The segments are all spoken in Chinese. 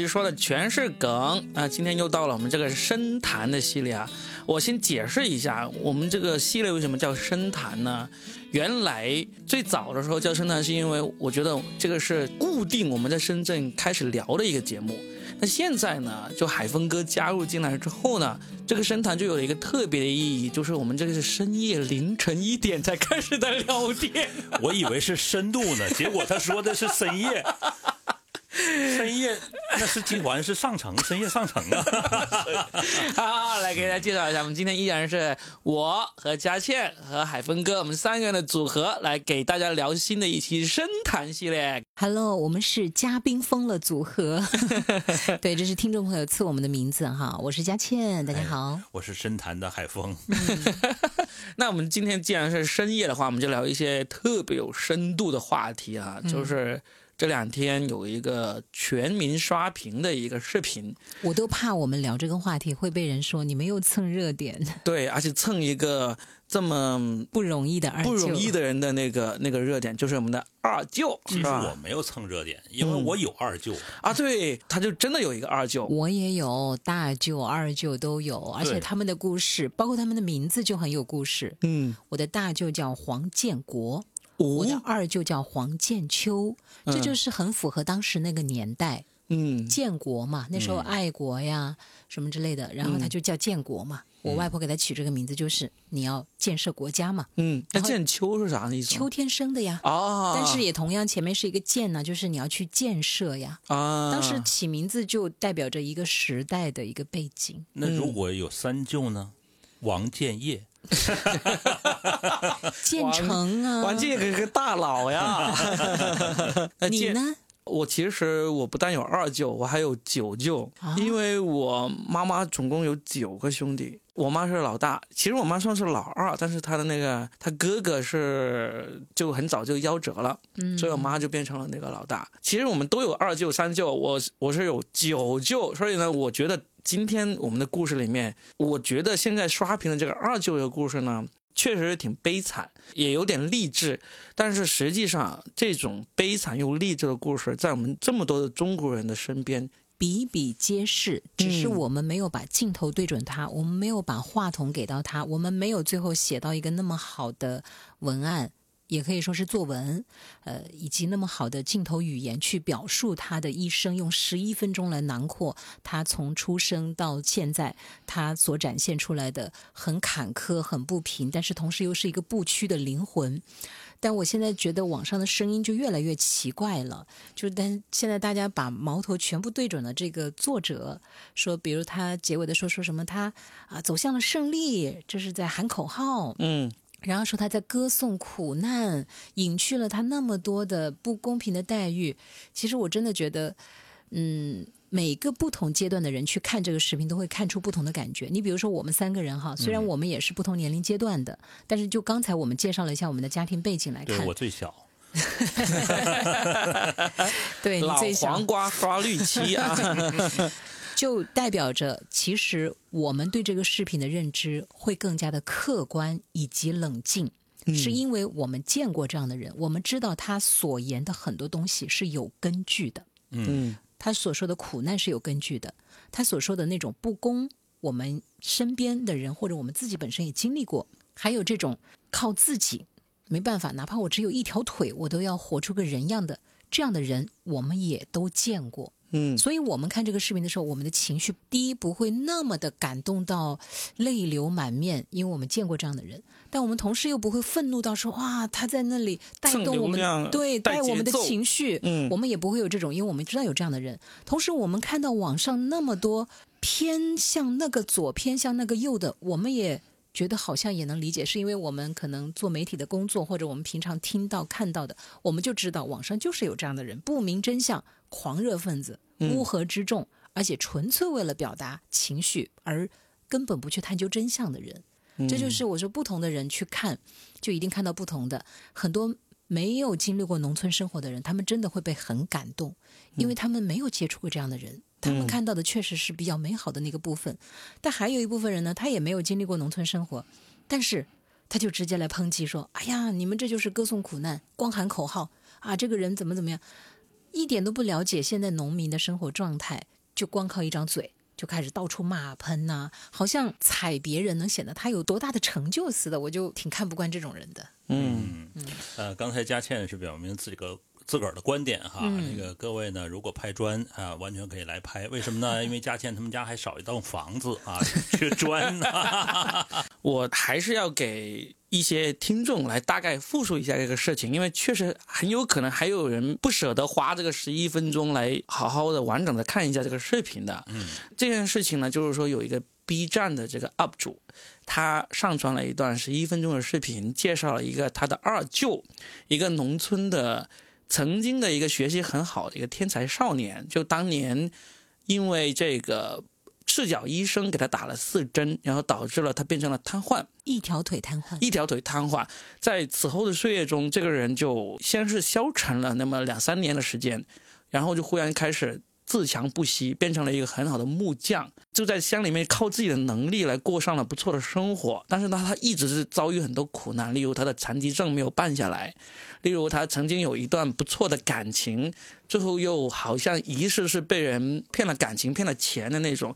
期说的全是梗啊！今天又到了我们这个深谈的系列啊。我先解释一下，我们这个系列为什么叫深谈呢？原来最早的时候叫深谈，是因为我觉得这个是固定我们在深圳开始聊的一个节目。那现在呢，就海峰哥加入进来之后呢，这个深谈就有了一个特别的意义，就是我们这个是深夜凌晨一点才开始的聊天。我以为是深度呢，结果他说的是深夜。深夜 那是今晚是上城，深夜上城啊！好，来给大家介绍一下，我们今天依然是我和佳倩和海峰哥，我们三个人的组合来给大家聊新的一期深谈系列。Hello，我们是嘉宾疯了组合，对，这是听众朋友赐我们的名字哈。我是佳倩，大家好，我是深谈的海峰。那我们今天既然是深夜的话，我们就聊一些特别有深度的话题啊，就是。这两天有一个全民刷屏的一个视频，我都怕我们聊这个话题会被人说你们又蹭热点。对，而且蹭一个这么不容易的二不容易的人的那个那个热点，就是我们的二舅。其实我没有蹭热点，因为我有二舅啊。对，他就真的有一个二舅。我也有大舅、二舅都有，而且他们的故事，包括他们的名字就很有故事。嗯，我的大舅叫黄建国。我的二舅叫黄建秋，这就是很符合当时那个年代。嗯，建国嘛，那时候爱国呀什么之类的，然后他就叫建国嘛。我外婆给他取这个名字，就是你要建设国家嘛。嗯，那建秋是啥意思？秋天生的呀。哦。但是也同样前面是一个建呢，就是你要去建设呀。啊。当时起名字就代表着一个时代的一个背景。那如果有三舅呢？王建业。建成啊，王建是个大佬呀。你呢？我其实我不但有二舅，我还有九舅，因为我妈妈总共有九个兄弟，我妈是老大。其实我妈算是老二，但是她的那个她哥哥是就很早就夭折了，所以我妈就变成了那个老大。其实我们都有二舅、三舅，我我是有九舅，所以呢，我觉得。今天我们的故事里面，我觉得现在刷屏的这个二舅的故事呢，确实是挺悲惨，也有点励志。但是实际上，这种悲惨又励志的故事，在我们这么多的中国人的身边比比皆是。只是我们没有把镜头对准他，我们没有把话筒给到他，我们没有最后写到一个那么好的文案。也可以说是作文，呃，以及那么好的镜头语言去表述他的一生，用十一分钟来囊括他从出生到现在他所展现出来的很坎坷、很不平，但是同时又是一个不屈的灵魂。但我现在觉得网上的声音就越来越奇怪了，就是但现在大家把矛头全部对准了这个作者，说，比如他结尾的时候说什么，他啊走向了胜利，这是在喊口号，嗯。然后说他在歌颂苦难，隐去了他那么多的不公平的待遇。其实我真的觉得，嗯，每个不同阶段的人去看这个视频，都会看出不同的感觉。你比如说我们三个人哈，虽然我们也是不同年龄阶段的，但是就刚才我们介绍了一下我们的家庭背景来看，我最小。对，老黄瓜刷绿漆啊。就代表着，其实我们对这个视频的认知会更加的客观以及冷静，是因为我们见过这样的人，我们知道他所言的很多东西是有根据的。嗯，他所说的苦难是有根据的，他所说的那种不公，我们身边的人或者我们自己本身也经历过，还有这种靠自己没办法，哪怕我只有一条腿，我都要活出个人样的这样的人，我们也都见过。嗯，所以我们看这个视频的时候，我们的情绪第一不会那么的感动到泪流满面，因为我们见过这样的人；但我们同时又不会愤怒到说哇他在那里带动我们，对带我们的情绪，嗯，我们也不会有这种，因为我们知道有这样的人。同时，我们看到网上那么多偏向那个左、偏向那个右的，我们也。觉得好像也能理解，是因为我们可能做媒体的工作，或者我们平常听到看到的，我们就知道网上就是有这样的人，不明真相、狂热分子、乌合之众，而且纯粹为了表达情绪而根本不去探究真相的人。这就是我说，不同的人去看，就一定看到不同的。很多没有经历过农村生活的人，他们真的会被很感动，因为他们没有接触过这样的人。他们看到的确实是比较美好的那个部分，但还有一部分人呢，他也没有经历过农村生活，但是他就直接来抨击说：“哎呀，你们这就是歌颂苦难，光喊口号啊！这个人怎么怎么样？”一点都不了解现在农民的生活状态，就光靠一张嘴就开始到处骂喷呐、好像踩别人能显得他有多大的成就似的，我就挺看不惯这种人的。嗯，呃，刚才佳倩是表明自己个自个儿的观点哈，嗯那个各位呢，如果拍砖啊，完全可以来拍。为什么呢？因为佳倩他们家还少一栋房子啊，缺砖呢。我还是要给一些听众来大概复述一下这个事情，因为确实很有可能还有人不舍得花这个十一分钟来好好的完整的看一下这个视频的。嗯，这件事情呢，就是说有一个 B 站的这个 UP 主，他上传了一段十一分钟的视频，介绍了一个他的二舅，一个农村的曾经的一个学习很好的一个天才少年，就当年因为这个赤脚医生给他打了四针，然后导致了他变成了瘫痪。一条腿瘫痪，一条腿瘫痪，在此后的岁月中，这个人就先是消沉了那么两三年的时间，然后就忽然开始自强不息，变成了一个很好的木匠，就在乡里面靠自己的能力来过上了不错的生活。但是呢，他一直是遭遇很多苦难，例如他的残疾证没有办下来，例如他曾经有一段不错的感情，最后又好像疑似是被人骗了感情、骗了钱的那种。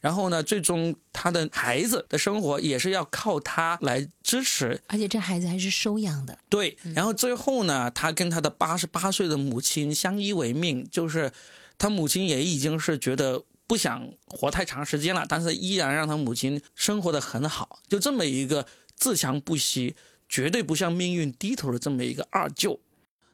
然后呢，最终他的孩子的生活也是要靠他来支持，而且这孩子还是收养的。对。然后最后呢，他跟他的八十八岁的母亲相依为命，就是他母亲也已经是觉得不想活太长时间了，但是依然让他母亲生活的很好，就这么一个自强不息、绝对不向命运低头的这么一个二舅。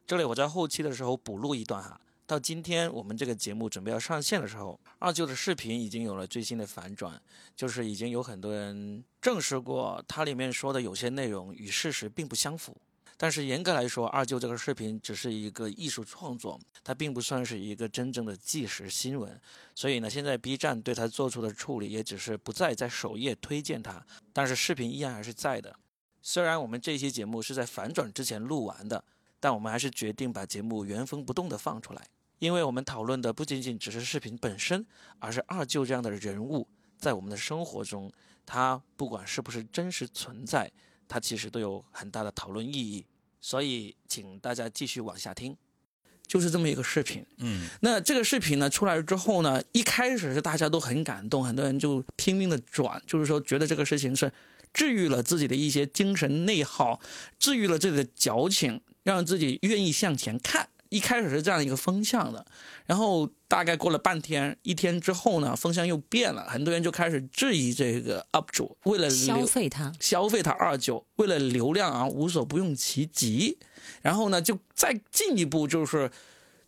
这里我在后期的时候补录一段哈。到今天我们这个节目准备要上线的时候，二舅的视频已经有了最新的反转，就是已经有很多人证实过，它里面说的有些内容与事实并不相符。但是严格来说，二舅这个视频只是一个艺术创作，它并不算是一个真正的纪实新闻。所以呢，现在 B 站对它做出的处理也只是不再在首页推荐它，但是视频依然还是在的。虽然我们这期节目是在反转之前录完的，但我们还是决定把节目原封不动的放出来，因为我们讨论的不仅仅只是视频本身，而是二舅这样的人物在我们的生活中，他不管是不是真实存在，它其实都有很大的讨论意义。所以，请大家继续往下听，就是这么一个视频。嗯那这个视频呢出来之后呢，一开始是大家都很感动，很多人就拼命的转，就是说觉得这个事情是治愈了自己的一些精神内耗，治愈了自己的矫情，让自己愿意向前看。一开始是这样一个风向的，然后大概过了半天、一天之后呢，风向又变了，很多人就开始质疑这个 UP 主，为了消费它，消费他二九，为了流量啊，无所不用其极。然后呢，就再进一步就是，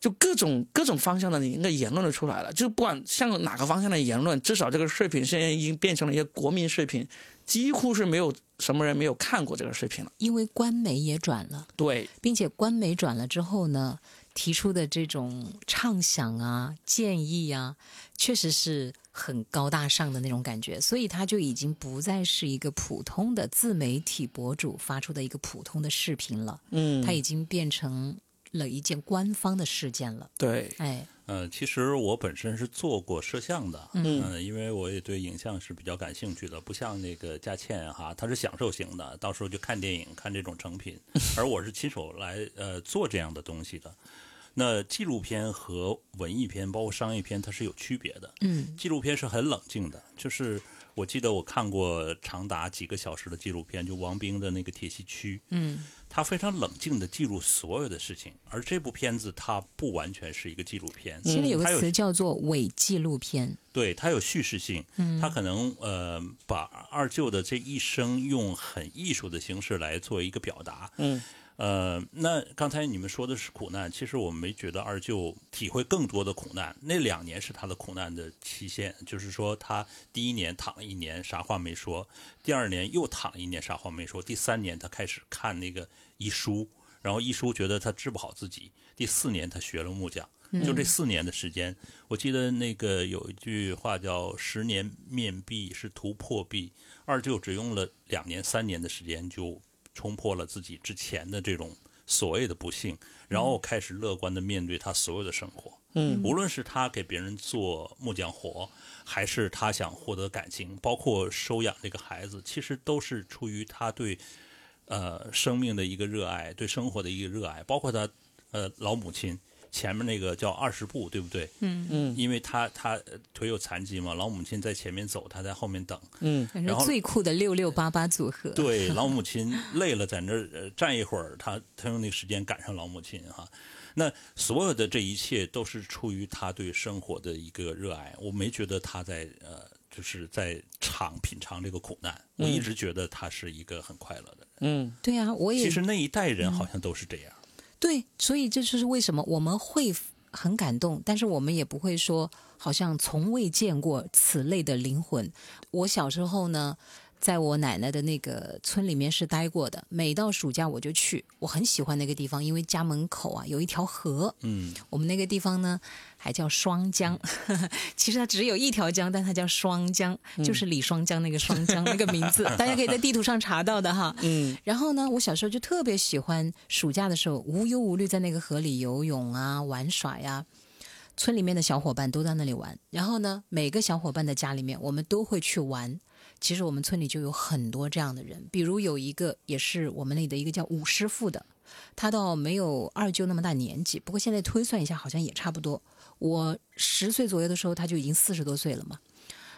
就各种各种方向的那个言论都出来了。就不管向哪个方向的言论，至少这个视频现在已经变成了一个国民视频，几乎是没有什么人没有看过这个视频了。因为官媒也转了，对，并且官媒转了之后呢，提出的这种畅想啊、建议啊，确实是很高大上的那种感觉，所以它就已经不再是一个普通的自媒体博主发出的一个普通的视频了，嗯，它已经变成了一件官方的事件了。对，哎，呃，其实我本身是做过摄像的，嗯呃因为我也对影像是比较感兴趣的，不像那个佳倩哈，她是享受型的，到时候就看电影看这种成品，而我是亲手来呃做这样的东西的。那纪录片和文艺片，包括商业片，它是有区别的。嗯纪录片是很冷静的，就是我记得我看过长达几个小时的纪录片，就王兵的那个铁西区，嗯他非常冷静的记录所有的事情，而这部片子它不完全是一个纪录片，其实有个词叫做伪纪录片。对，它有叙事性，嗯它可能呃把二舅的这一生用很艺术的形式来做一个表达。嗯呃，那刚才你们说的是苦难，其实我没觉得二舅体会更多的苦难。那两年是他的苦难的期限，就是说他第一年躺了一年，啥话没说；第二年又躺了一年，啥话没说；第三年他开始看那个医书，然后医书觉得他治不好自己；第四年他学了木匠。就这四年的时间，我记得那个有一句话叫“十年面壁是突破壁”，二舅只用了两年、三年的时间就冲破了自己之前的这种所谓的不幸，然后开始乐观的面对他所有的生活。嗯无论是他给别人做木匠活，还是他想获得感情，包括收养这个孩子，其实都是出于他对呃生命的一个热爱，对生活的一个热爱，包括他呃老母亲。前面那个叫二十步，对不对？嗯嗯因为他他呃腿有残疾嘛，老母亲在前面走，他在后面等。嗯然后最酷的六六八八组合。对，老母亲累了，在那儿呃站一会儿，他他用那个时间赶上老母亲哈。那所有的这一切都是出于他对生活的一个热爱。我没觉得他在呃，就是在尝品尝这个苦难。我一直觉得他是一个很快乐的人。嗯对呀，我也其实那一代人好像都是这样。对，所以这就是为什么我们会很感动，但是我们也不会说好像从未见过此类的灵魂。我小时候呢，在我奶奶的那个村里面是待过的，每到暑假我就去，我很喜欢那个地方，因为家门口啊有一条河，嗯，我们那个地方呢还叫双江，其实它只有一条江，但它叫双江，就是李双江那个双江那个名字，大家可以在地图上查到的哈。嗯 然后呢，我小时候就特别喜欢暑假的时候无忧无虑在那个河里游泳啊、玩耍呀。村里面的小伙伴都在那里玩，然后呢，每个小伙伴的家里面我们都会去玩。其实我们村里就有很多这样的人，比如有一个也是我们那里的一个叫武师傅的，他倒没有二舅那么大年纪，不过现在推算一下好像也差不多。我十岁左右的时候他就已经四十多岁了嘛。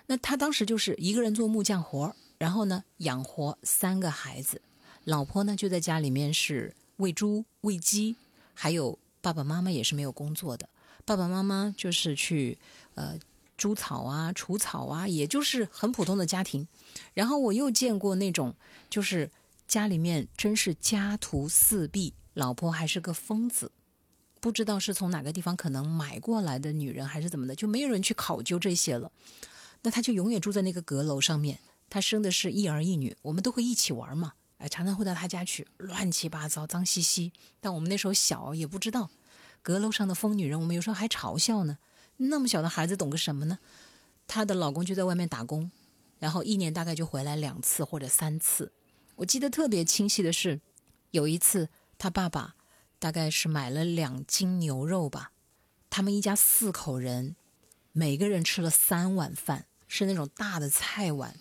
那他当时就是一个人做木匠活儿然后呢养活三个孩子，老婆呢就在家里面是喂猪喂鸡，还有爸爸妈妈也是没有工作的，爸爸妈妈就是去呃猪草啊、除草啊，也就是很普通的家庭。然后我又见过那种就是家里面真是家徒四壁，老婆还是个疯子。不知道是从哪个地方可能买过来的女人还是怎么的，就没有人去考究这些了。那他就永远住在那个阁楼上面。他生的是一儿一女，我们都会一起玩嘛，哎，常常会到他家去，乱七八糟、脏兮兮。但我们那时候小，也不知道。阁楼上的疯女人，我们有时候还嘲笑呢。那么小的孩子懂个什么呢？她的老公就在外面打工，然后一年大概就回来两次或者三次。我记得特别清晰的是，有一次他爸爸大概是买了两斤牛肉吧，他们一家四口人，每个人吃了三碗饭，是那种大的菜碗。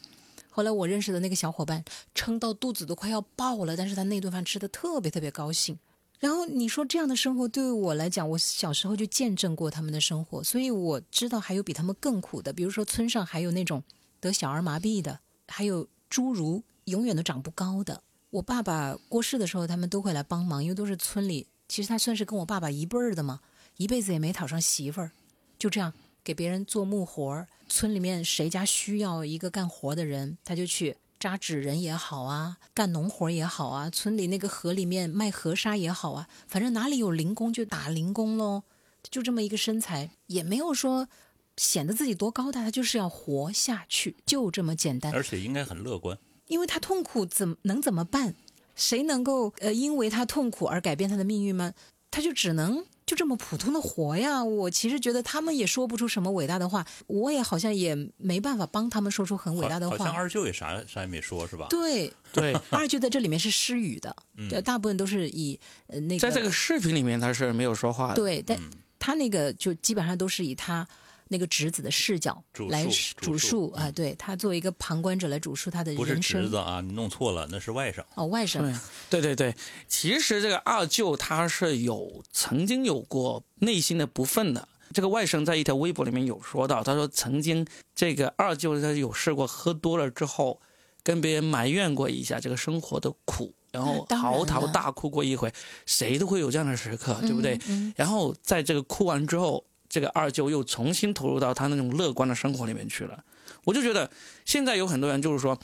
后来我认识的那个小伙伴撑到肚子都快要爆了，但是他那顿饭吃的特别特别高兴。然后你说这样的生活对于我来讲，我小时候就见证过他们的生活，所以我知道还有比他们更苦的，比如说村上还有那种得小儿麻痹的，还有侏儒永远都长不高的。我爸爸过世的时候，他们都会来帮忙，因为都是村里，其实他算是跟我爸爸一辈儿的嘛，一辈子也没讨上媳妇儿，就这样给别人做木活儿。村里面谁家需要一个干活的人，他就去扎纸人也好啊，干农活也好啊，村里那个河里面卖河沙也好啊，反正哪里有零工就打零工喽。就这么一个身材，也没有说显得自己多高大，他就是要活下去，就这么简单。而且应该很乐观。因为他痛苦怎么能怎么办？谁能够呃因为他痛苦而改变他的命运吗？他就只能就这么普通的活呀。我其实觉得他们也说不出什么伟大的话，我也好像也没办法帮他们说出很伟大的话好像话。二舅也啥啥也没说，是吧？对，对，二舅在这里面是失语的，对，大部分都是以呃那个在这个视频里面他是没有说话的。对，但他那个就基本上都是以他那个侄子的视角来主述啊，对他作为一个旁观者来主述他的不是人生。侄子啊，你弄错了，那是外甥。哦，外甥对 对对对，其实这个二舅他是有曾经有过内心的不忿的。这个外甥在一条微博里面有说到，他说曾经这个二舅他有试过喝多了之后，跟别人埋怨过一下这个生活的苦，然后嚎啕大哭过一回，谁都会有这样的时刻，对不对？嗯然后在这个哭完之后，这个二舅又重新投入到他那种乐观的生活里面去了。我就觉得现在有很多人就是说，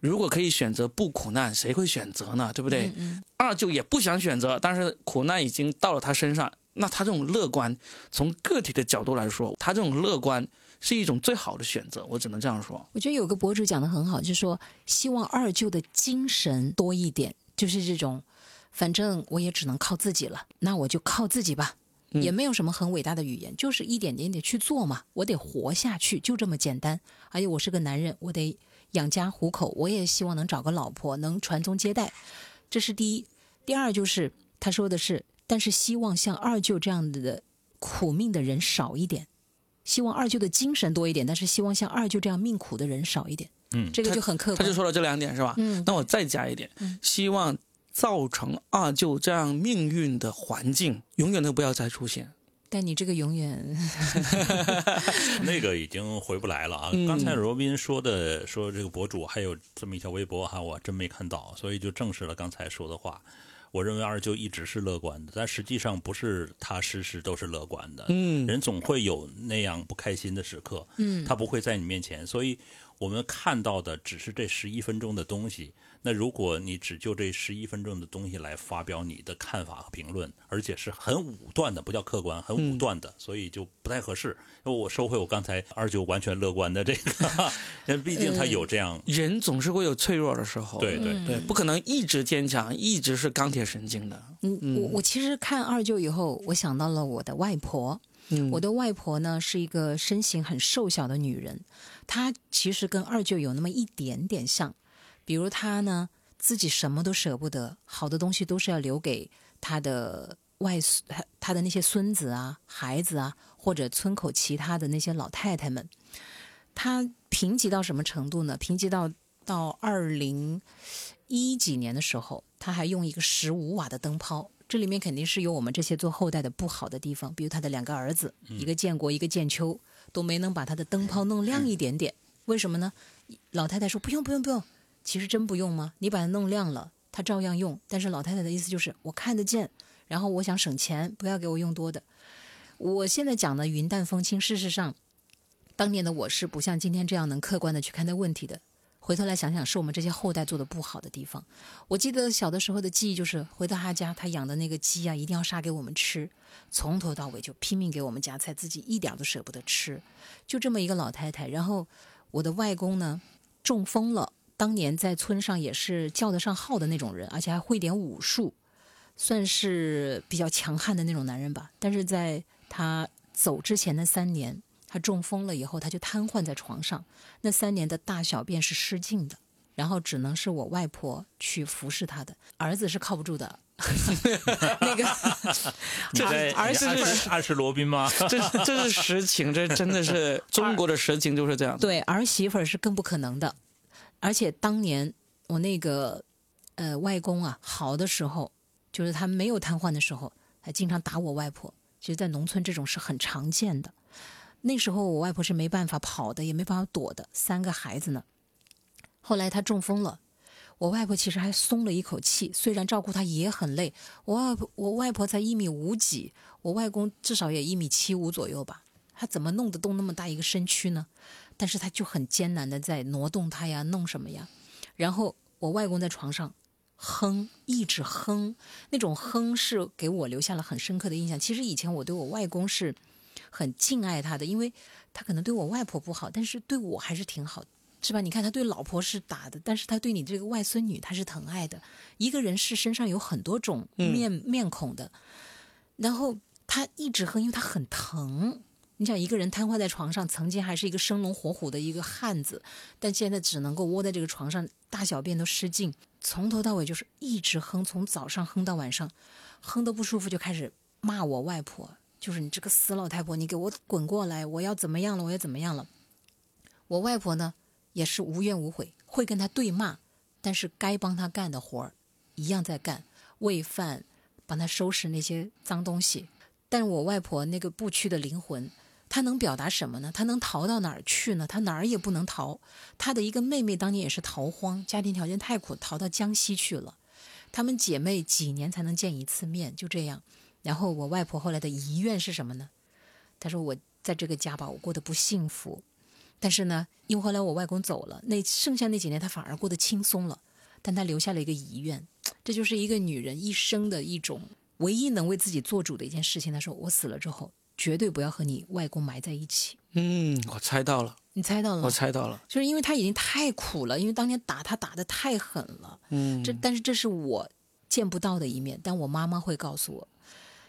如果可以选择不苦难，谁会选择呢？对不对？嗯二舅也不想选择，但是苦难已经到了他身上，那他这种乐观，从个体的角度来说，他这种乐观是一种最好的选择，我只能这样说。我觉得有个博主讲的很好，就是说希望二舅的精神多一点，就是这种，反正我也只能靠自己了，那我就靠自己吧。嗯也没有什么很伟大的语言，就是一点点点去做嘛。我得活下去，就这么简单。而且我是个男人，我得养家糊口，我也希望能找个老婆，能传宗接代，这是第一。第二就是他说的是，但是希望像二舅这样的苦命的人少一点，希望二舅的精神多一点，但是希望像二舅这样命苦的人少一点。嗯这个就很客观。他就说了这两点是吧？嗯那我再加一点，希望造成二舅这样命运的环境永远都不要再出现。但你这个永远 那个已经回不来了啊！刚才罗宾说的，说这个博主还有这么一条微博哈，我真没看到，所以就证实了刚才说的话。我认为二舅一直是乐观的，但实际上不是他时时都是乐观的。嗯，人总会有那样不开心的时刻。嗯，他不会在你面前，所以我们看到的只是这十一分钟的东西。那如果你只就这十一分钟的东西来发表你的看法和评论，而且是很武断的，不叫客观，很武断的，所以就不太合适。因为我收回我刚才二舅完全乐观的这个，因为毕竟他有这样，人总是会有脆弱的时候。对对对，不可能一直坚强，一直是钢铁神经的。嗯，我我其实看二舅以后，我想到了我的外婆。嗯我的外婆呢是一个身形很瘦小的女人，她其实跟二舅有那么一点点像，比如他呢自己什么都舍不得，好的东西都是要留给他的外孙、他的那些孙子啊、孩子啊，或者村口其他的那些老太太们。他贫瘠到什么程度呢？贫瘠到到二零一几年的时候，他还用一个十五瓦的灯泡。这里面肯定是有我们这些做后代的不好的地方，比如他的两个儿子，一个建国，一个建秋，都没能把他的灯泡弄亮一点点。为什么呢？老太太说不用不用不用，其实真不用吗？你把它弄亮了，它照样用。但是老太太的意思就是我看得见，然后我想省钱，不要给我用多的。我现在讲的云淡风轻，事实上，当年的我是不像今天这样能客观的去看待问题的。回头来想想，是我们这些后代做的不好的地方。我记得小的时候的记忆就是，回到他家，他养的那个鸡啊，一定要杀给我们吃，从头到尾就拼命给我们夹菜，自己一点都舍不得吃。就这么一个老太太。然后我的外公呢，中风了，当年在村上也是叫得上号的那种人，而且还会点武术，算是比较强悍的那种男人吧。但是在他走之前的三年。他中风了以后，他就瘫痪在床上。那三年的大小便是失禁的，然后只能是我外婆去服侍他的。儿子是靠不住的，那个 这在儿子暗示暗示罗宾吗？这这是实情，这真的是中国的实情就是这样。对儿媳妇儿是更不可能的。而且当年我那个呃外公啊好的时候，就是他没有瘫痪的时候，还经常打我外婆。其实，在农村这种是很常见的。那时候我外婆是没办法跑的，也没办法躲的，三个孩子呢。后来她中风了，我外婆其实还松了一口气，虽然照顾她也很累。我外婆我外婆才一米五几，我外公至少也一米七五左右吧，他怎么弄得动那么大一个身躯呢？但是他就很艰难的在挪动他呀，弄什么呀？然后我外公在床上哼，一直哼，那种哼是给我留下了很深刻的印象。其实以前我对我外公是。很敬爱他的，因为他可能对我外婆不好，但是对我还是挺好，是吧？你看他对老婆是打的，但是他对你这个外孙女他是疼爱的。一个人是身上有很多种面、面孔的，然后他一直哼，因为他很疼。你想一个人瘫痪在床上，曾经还是一个生龙活虎的一个汉子，但现在只能够窝在这个床上，大小便都失禁，从头到尾就是一直哼，从早上哼到晚上，哼得不舒服就开始骂我外婆。就是你这个死老太婆，你给我滚过来！我要怎么样了？我要怎么样了？我外婆呢，也是无怨无悔，会跟他对骂，但是该帮他干的活儿，一样在干，喂饭，帮他收拾那些脏东西。但是我外婆那个不屈的灵魂，她能表达什么呢？她能逃到哪儿去呢？她哪儿也不能逃。她的一个妹妹当年也是逃荒，家庭条件太苦，逃到江西去了。她们姐妹几年才能见一次面，就这样。然后我外婆后来的遗愿是什么呢？她说我在这个家吧，我过得不幸福。但是呢，因为后来我外公走了，那剩下那几年她反而过得轻松了。但她留下了一个遗愿，这就是一个女人一生的一种唯一能为自己做主的一件事情。她说我死了之后，绝对不要和你外公埋在一起。嗯，我猜到了，你猜到了？我猜到了，就是因为他已经太苦了，因为当年打他打的太狠了。嗯，这但是这是我见不到的一面，但我妈妈会告诉我。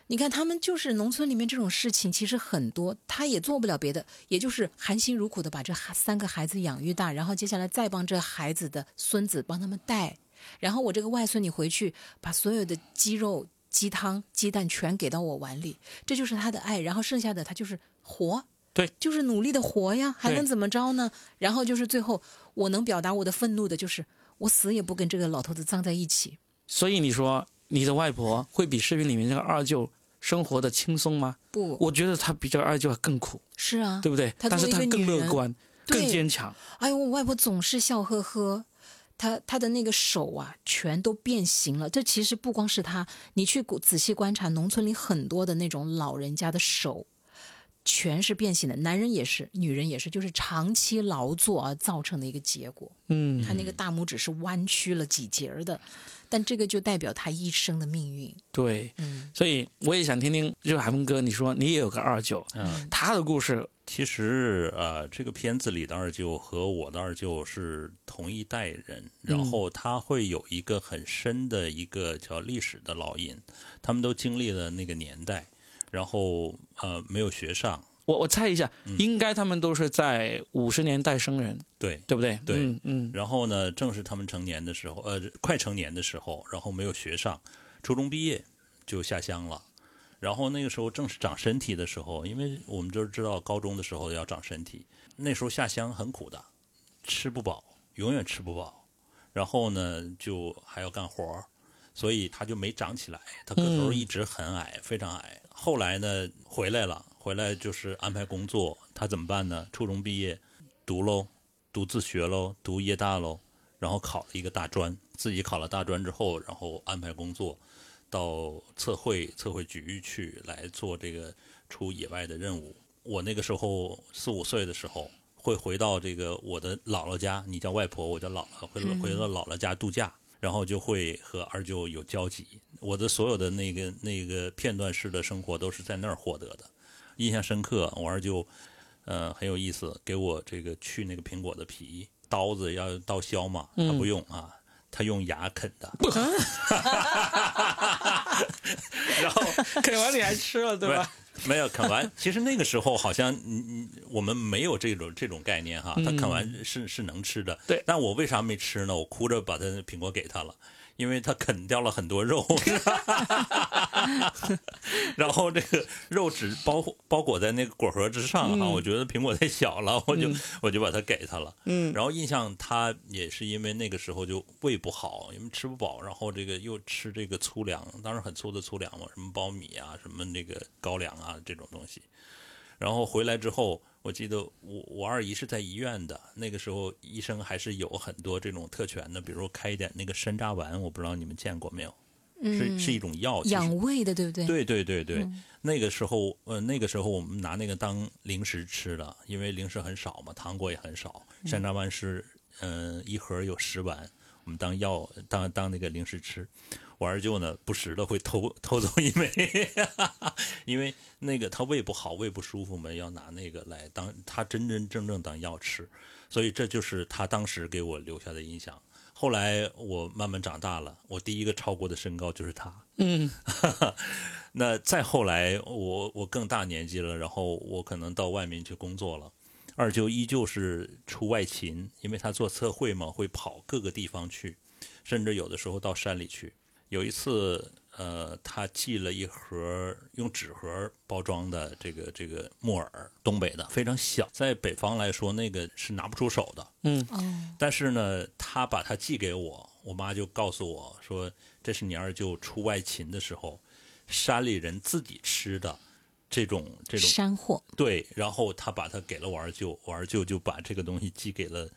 你看，他们就是农村里面这种事情，其实很多，他也做不了别的，也就是含辛茹苦的把这三个孩子养育大，然后接下来再帮这孩子的孙子帮他们带，然后我这个外孙女回去把所有的肌肉、鸡汤、鸡蛋全给到我碗里，这就是他的爱，然后剩下的他就是活，对，就是努力的活呀，还能怎么着呢？然后就是最后我能表达我的愤怒的，就是我死也不跟这个老头子葬在一起。所以你说你的外婆会比视频里面那个二舅生活的轻松吗？不，我觉得他比较二舅更苦，是啊，对不对？但是他更乐观，更坚强。哎呦，我外婆总是笑呵呵，她她的那个手啊，全都变形了。这其实不光是他，你去仔细观察农村里很多的那种老人家的手，全是变形的。男人也是，女人也是，就是长期劳作而造成的一个结果。嗯，他那个大拇指是弯曲了几节儿的，但这个就代表他一生的命运。对，嗯，所以我也想听听，就海峰哥，你说你也有个二舅，嗯，他的故事，其实呃，这个片子里的二舅和我的二舅是同一代人，然后他会有一个很深的一个叫历史的烙印，他们都经历了那个年代，然后呃没有学上，我我猜一下，嗯应该他们都是在五十年代生人，对，对不对？对嗯嗯然后呢，正是他们成年的时候，呃，快成年的时候，然后没有学上，初中毕业就下乡了。然后那个时候正是长身体的时候，因为我们都知道高中的时候要长身体，那时候下乡很苦的，吃不饱，永远吃不饱。然后呢，就还要干活儿所以他就没长起来，他个头一直很矮，非常矮。后来呢，回来了，回来就是安排工作，他怎么办呢？初中毕业，读喽，读自学喽，读夜大喽，然后考了一个大专，自己考了大专之后，然后安排工作，到测绘测绘局去来做这个出野外的任务。我那个时候四五岁的时候，会回到这个我的姥姥家，你叫外婆，我叫姥姥，回回到姥姥家度假，然后就会和二舅有交集。我的所有的那个那个片段式的生活都是在那儿获得的，印象深刻。我二舅，呃，很有意思，给我这个去那个苹果的皮，刀子要刀削嘛，他不用啊，他用牙啃的。然后 啃完你还吃了，对吧？没有啃完，其实那个时候好像嗯嗯，我们没有这种这种概念哈。他啃完是是能吃的，对但我为啥没吃呢？我哭着把他的苹果给他了，因为他啃掉了很多肉，然后这个肉只包包裹在那个果核之上哈。我觉得苹果太小了，我就我就把它给他了。嗯，然后印象他也是因为那个时候就胃不好，因为吃不饱，然后这个又吃这个粗粮，当时很粗的粗粮嘛，什么苞米啊，什么那个高粱啊这种东西。然后回来之后，我记得我我二姨是在医院的，那个时候医生还是有很多这种特权的，比如开一点那个山楂丸，我不知道你们见过没有，是是一种药，养胃的，对不对？对对对对，那个时候，呃，那个时候我们拿那个当零食吃的，因为零食很少嘛，糖果也很少。山楂丸是，呃，一盒有十丸，我们当药当当那个零食吃。我二舅呢，不时的会偷 偷走一枚，因为那个他胃不好，胃不舒服嘛，要拿那个来当他真真正正当药吃，所以这就是他当时给我留下的印象。后来我慢慢长大了，我第一个超过的身高就是他。嗯，那再后来我，我更大年纪了，然后我可能到外面去工作了。二舅依旧是出外勤，因为他做测绘嘛，会跑各个地方去，甚至有的时候到山里去。有一次，呃，他寄了一盒用纸盒包装的这个这个木耳，东北的，非常小，在北方来说那个是拿不出手的。嗯，但是呢，他把它寄给我，我妈就告诉我说，这是你二舅出外勤的时候，山里人自己吃的这种这种山货，对，然后他把它给了我二舅，我二舅就把这个东西寄给了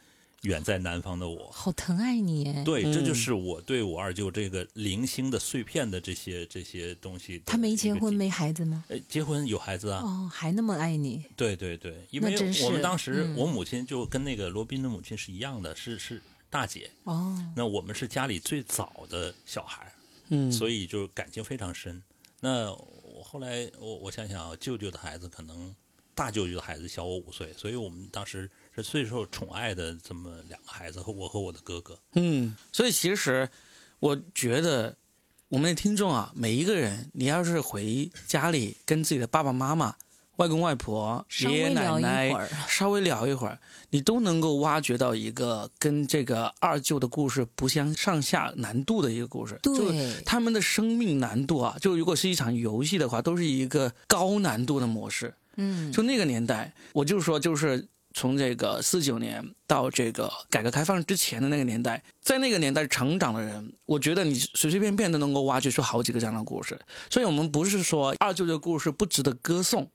远在南方的我。好疼爱你耶！对，这就是我对我二舅这个零星的碎片的这些这些东西。他没结婚？没孩子吗？呃，结婚有孩子啊。哦，还那么爱你，对对对，因为我们当时嗯我母亲就跟那个罗宾的母亲是一样的，是是大姐。哦，那我们是家里最早的小孩，嗯，所以就感情非常深。那我后来我我想想啊，舅舅的孩子可能大舅舅的孩子小我五岁，所以我们当时是最受宠爱的这么两个孩子，和我和我的哥哥。嗯，所以其实我觉得我们的听众啊，每一个人，你要是回家里跟自己的爸爸妈妈、外公外婆、稍爷爷微聊一奶奶会儿稍微聊一会儿，你都能够挖掘到一个跟这个二舅的故事不相上下难度的一个故事。就对，他们的生命难度啊，就如果是一场游戏的话，都是一个高难度的模式。嗯，就那个年代，我就说，就是从这个四九年到这个改革开放之前的那个年代，在那个年代成长的人，我觉得你随随便便都能够挖掘出好几个这样的故事。所以，我们不是说二舅这个故事不值得歌颂，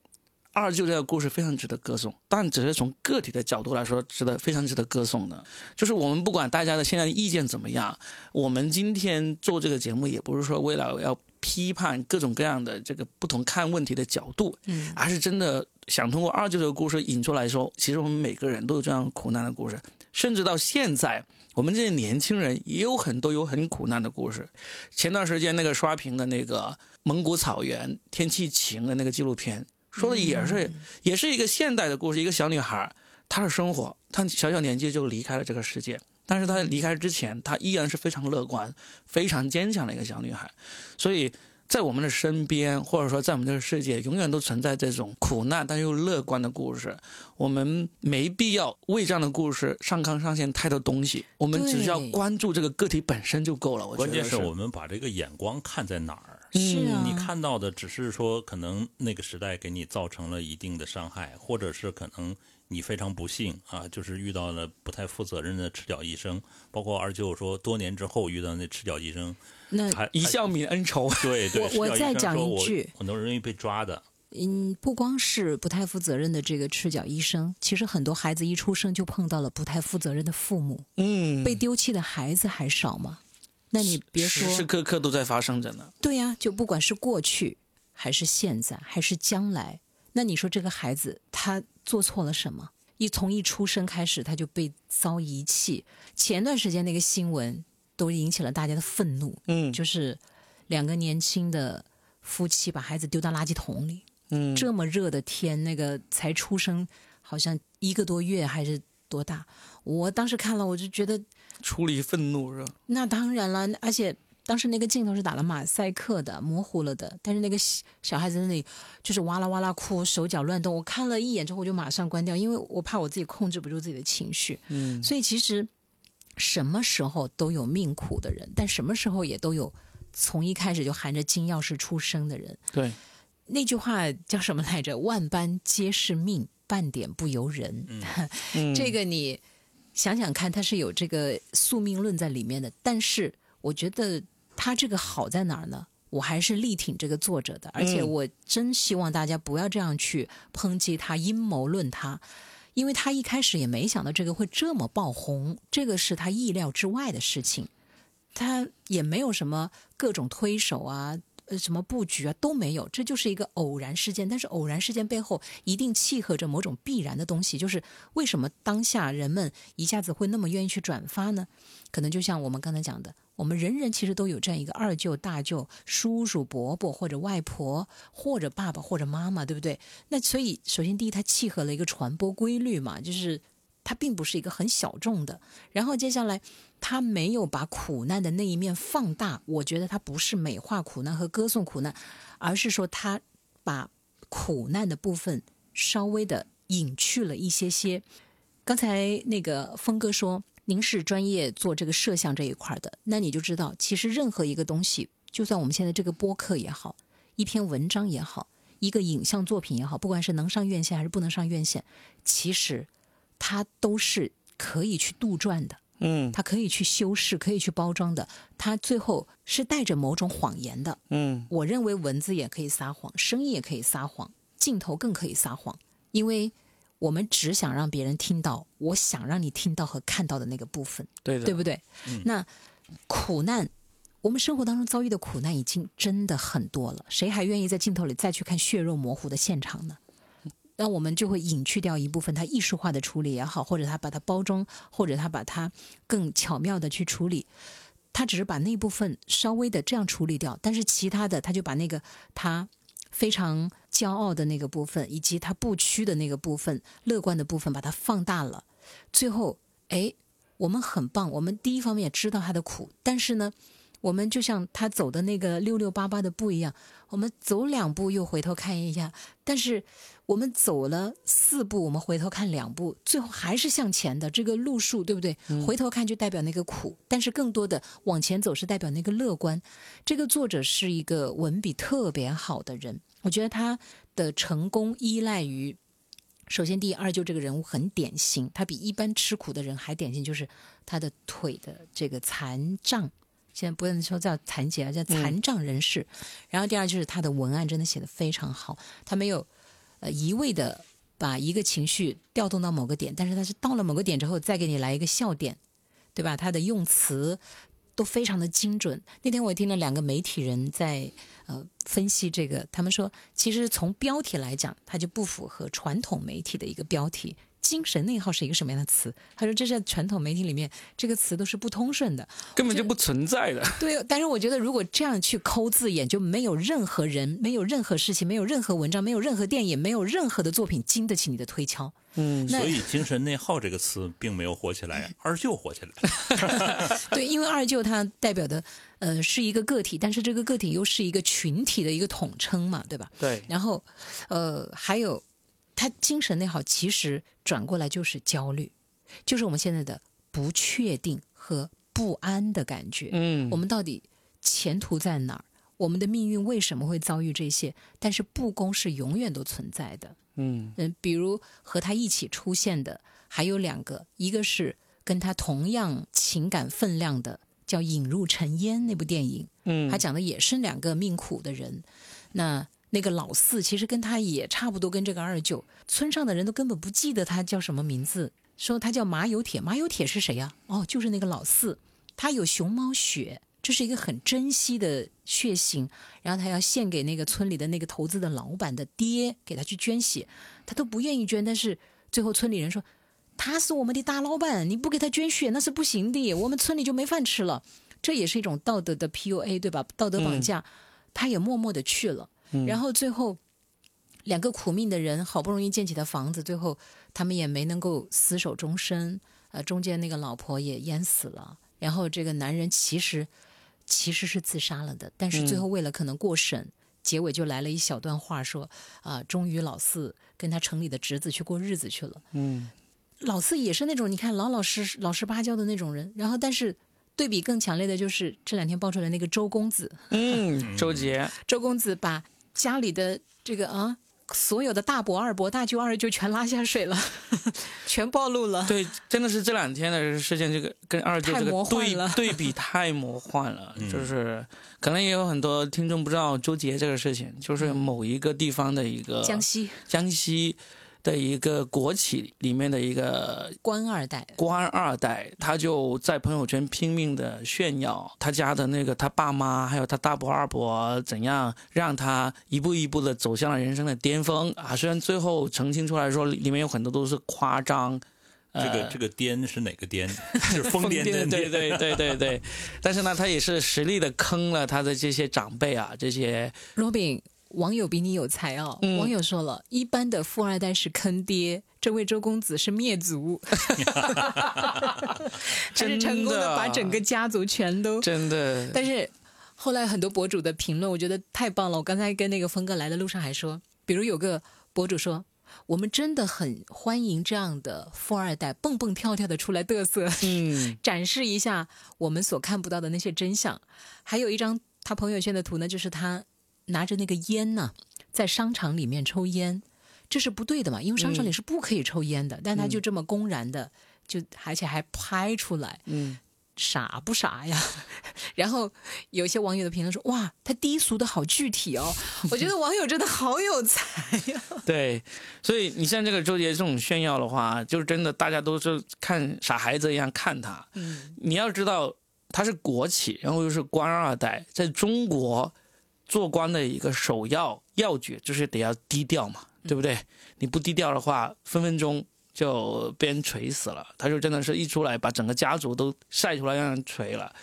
二舅这个故事非常值得歌颂，但只是从个体的角度来说，值得非常值得歌颂的。就是我们不管大家的现在的意见怎么样，我们今天做这个节目，也不是说为了要批判各种各样的这个不同看问题的角度，嗯而是真的想通过二舅这个故事引出来说，其实我们每个人都有这样苦难的故事，甚至到现在，我们这些年轻人也有很多有很苦难的故事。前段时间那个刷屏的那个蒙古草原天气晴的那个纪录片，说的也是、也是一个现代的故事，一个小女孩她的生活，她小小年纪就离开了这个世界。但是她离开之前，她依然是非常乐观、非常坚强的一个小女孩，所以在我们的身边，或者说在我们这个世界，永远都存在这种苦难但又乐观的故事。我们没必要为这样的故事上纲上线太多东西，我们只需要关注这个个体本身就够了。我觉得关键是我们把这个眼光看在哪儿。是啊，你看到的只是说，可能那个时代给你造成了一定的伤害，或者是可能你非常不幸啊，就是遇到了不太负责任的赤脚医生。包括二舅说，多年之后遇到那赤脚医生，那还一笑泯恩仇。对对，我再讲一句很多人容易被抓的。嗯，不光是不太负责任的这个赤脚医生，其实很多孩子一出生就碰到了不太负责任的父母，嗯，被丢弃的孩子还少吗？那你别说，时时刻刻都在发生着呢。对呀、就不管是过去，还是现在，还是将来，那你说这个孩子他做错了什么？一从一出生开始他就被遭遗弃。前段时间那个新闻都引起了大家的愤怒，嗯就是两个年轻的夫妻把孩子丢到垃圾桶里。嗯，这么热的天，那个才出生，好像一个多月还是多大？我当时看了，我就觉得处理愤怒是吧？那当然了，而且当时那个镜头是打了马赛克的，模糊了的。但是那个小小孩子那里就是哇啦哇啦哭，手脚乱动。我看了一眼之后，我就马上关掉，因为我怕我自己控制不住自己的情绪。嗯，所以其实什么时候都有命苦的人，但什么时候也都有从一开始就含着金钥匙出生的人。对，那句话叫什么来着？万般皆是命，半点不由人。嗯这个你想想看，它是有这个宿命论在里面的。但是我觉得他这个好在哪儿呢？我还是力挺这个作者的，而且嗯我真希望大家不要这样去抨击他、阴谋论他，因为他一开始也没想到这个会这么爆红，这个是他意料之外的事情。他也没有什么各种推手啊，呃，什么布局啊都没有，这就是一个偶然事件。但是偶然事件背后一定契合着某种必然的东西，就是为什么当下人们一下子会那么愿意去转发呢？可能就像我们刚才讲的，我们人人其实都有这样一个二舅、大舅、叔叔、伯伯或者外婆，或者爸爸或者妈妈，对不对？那所以，首先第一，它契合了一个传播规律嘛，就是它并不是一个很小众的。然后接下来，他没有把苦难的那一面放大，我觉得他不是美化苦难和歌颂苦难，而是说他把苦难的部分稍微的隐去了一些些。刚才那个峰哥说您是专业做这个摄像这一块的，那你就知道，其实任何一个东西，就算我们现在这个播客也好，一篇文章也好，一个影像作品也好，不管是能上院线还是不能上院线，其实它都是可以去杜撰的。嗯它可以去修饰，可以去包装的，它最后是带着某种谎言的。嗯我认为文字也可以撒谎，声音也可以撒谎，镜头更可以撒谎，因为我们只想让别人听到我想让你听到和看到的那个部分，对的，对不对？那苦难，我们生活当中遭遇的苦难已经真的很多了，谁还愿意在镜头里再去看血肉模糊的现场呢？那我们就会隐去掉一部分它艺术化的处理也好，或者他把它包装，或者他把它更巧妙的去处理。他只是把那部分稍微的这样处理掉，但是其他的他就把那个他非常骄傲的那个部分，以及他不屈的那个部分、乐观的部分，把它放大了。最后，哎，我们很棒，我们第一方面也知道他的苦，但是呢，我们就像他走的那个六六八八的步一样，我们走两步又回头看一下，但是我们走了四步，我们回头看两步，最后还是向前的这个路数，对不对？回头看就代表那个苦，但是更多的往前走是代表那个乐观。这个作者是一个文笔特别好的人，我觉得他的成功依赖于首先，第一，二舅这个人物很典型，他比一般吃苦的人还典型，就是他的腿的这个残障，现在不能说叫残疾啊，叫残障人士。然后第二就是他的文案真的写的非常好，他没有呃一味的把一个情绪调动到某个点，但是他是到了某个点之后再给你来一个笑点，对吧？他的用词都非常的精准。那天我听了两个媒体人在呃分析这个，他们说其实从标题来讲，它就不符合传统媒体的一个标题。精神内耗是一个什么样的词？他说这是传统媒体里面，这个词都是不通顺的。根本就不存在的。对，但是我觉得如果这样去抠字眼，就没有任何人、没有任何事情、没有任何文章、没有任何电影、没有任何的作品经得起你的推敲。嗯，所以“精神内耗”这个词并没有火起来，二舅火起来了。对，因为二舅他代表的呃是一个个体，但是这个个体又是一个群体的一个统称嘛，对吧？对，然后呃还有他精神内耗，其实转过来就是焦虑，就是我们现在的不确定和不安的感觉。嗯，我们到底前途在哪儿？我们的命运为什么会遭遇这些？但是不公是永远都存在的。嗯嗯，比如和他一起出现的还有两个，一个是跟他同样情感分量的，叫《引入尘烟》那部电影，嗯，他讲的也是两个命苦的人。那那个老四其实跟他也差不多，跟这个二舅，村上的人都根本不记得他叫什么名字，说他叫马有铁。马有铁是谁呀、哦，就是那个老四，他有熊猫血。这是一个很珍惜的血型，然后他要献给那个村里的那个投资的老板的爹，给他去捐血，他都不愿意捐，但是最后村里人说他是我们的大老板，你不给他捐血那是不行的，我们村里就没饭吃了。这也是一种道德的 PUA，对吧？道德绑架，他也默默的去了。然后最后两个苦命的人好不容易建起的房子，最后他们也没能够厮守终身。呃，中间那个老婆也淹死了，然后这个男人其实其实是自杀了的，但是最后为了可能过审，结尾就来了一小段话说啊、终于老四跟他城里的侄子去过日子去了。嗯。老四也是那种你看老老实老实巴交的那种人，然后但是对比更强烈的就是这两天爆出来那个周公子，嗯，周杰，周公子把家里的这个啊所有的大伯、二伯、大舅、二舅全拉下水了，全暴露了。对，真的是这两天的事件，这个跟二舅这个对 对比太魔幻了，嗯。就是可能也有很多听众不知道周杰这个事情，就是某一个地方的一个江西。江西的一个国企里面的一个官二代，官二代，他就在朋友圈拼命的炫耀他家的那个他爸妈，还有他大伯二伯怎样让他一步一步的走向了人生的巅峰啊！虽然最后澄清出来说里面有很多都是夸张，这个呃这个颠是哪个颠？是疯癫的对。对对对对，但是呢，他也是实力的坑了他的这些长辈啊，这些罗宾，网友比你有才哦。嗯网友说了，一般的富二代是坑爹，这位周公子是灭族，他是成功的把整个家族全都。真的，但是后来很多博主的评论，我觉得太棒了。我刚才跟那个峰哥来的路上还说，比如有个博主说。我们真的很欢迎这样的富二代蹦蹦跳跳的出来嘚瑟，嗯 展示一下我们所看不到的那些真相。还有一张他朋友圈的图呢，就是他拿着那个烟呢、在商场里面抽烟，这是不对的嘛，因为商场里是不可以抽烟的，但他就这么公然的，就而且还拍出来，嗯，傻不傻呀？然后有些网友的评论说：“哇，他低俗的好具体哦。”我觉得网友真的好有才呀、对，所以你像这个周杰这种炫耀的话，就是真的大家都是看傻孩子一样看他。嗯，你要知道，他是国企，然后又是官二代，在中国做官的一个首要要诀就是得要低调嘛，对不对？你不低调的话，分分钟就被人锤死了。他就真的是一出来，把整个家族都晒出来让人锤了。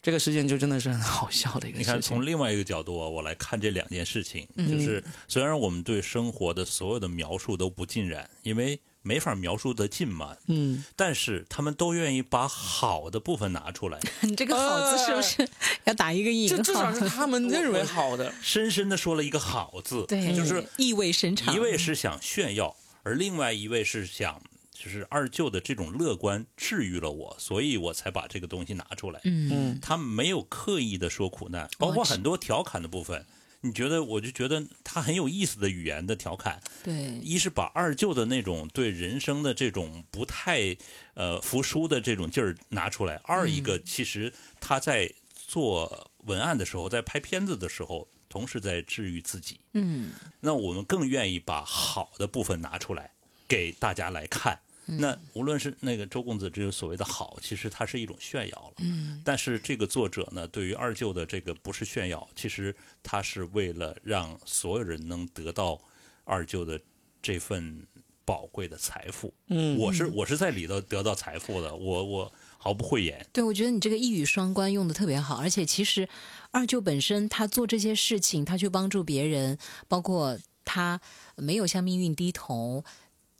这个事件就真的是很好笑的一个事情你看，从另外一个角度啊，我来看这两件事情，嗯就是虽然我们对生活的所有的描述都不尽然，因为没法描述的尽嘛，嗯，但是他们都愿意把好的部分拿出来，你这个“好”字是不是要打一个引号？这至少是他们认为好的。深深的说了一个“好”字，对，就是意味深长。一位是想炫耀，而另外一位是想，就是二舅的这种乐观治愈了我，所以我才把这个东西拿出来。嗯，嗯他没有刻意的说苦难，包括很多调侃的部分，你觉得，我就觉得他很有意思的语言的调侃。对，一是把二舅的那种对人生的这种不太呃服输的这种劲儿拿出来；二一个，其实他在做文案的时候，在拍片子的时候，同时在治愈自己。嗯，那我们更愿意把好的部分拿出来给大家来看。那无论是那个周公子这个所谓的好，其实它是一种炫耀了。嗯，但是这个作者呢，对于二舅的这个不是炫耀，其实他是为了让所有人能得到二舅的这份宝贵的财富。嗯我是我是在里头得到财富的，我我毫不讳言。对，我觉得你这个一语双关用的特别好，而且其实二舅本身他做这些事情，他去帮助别人，包括他没有向命运低头。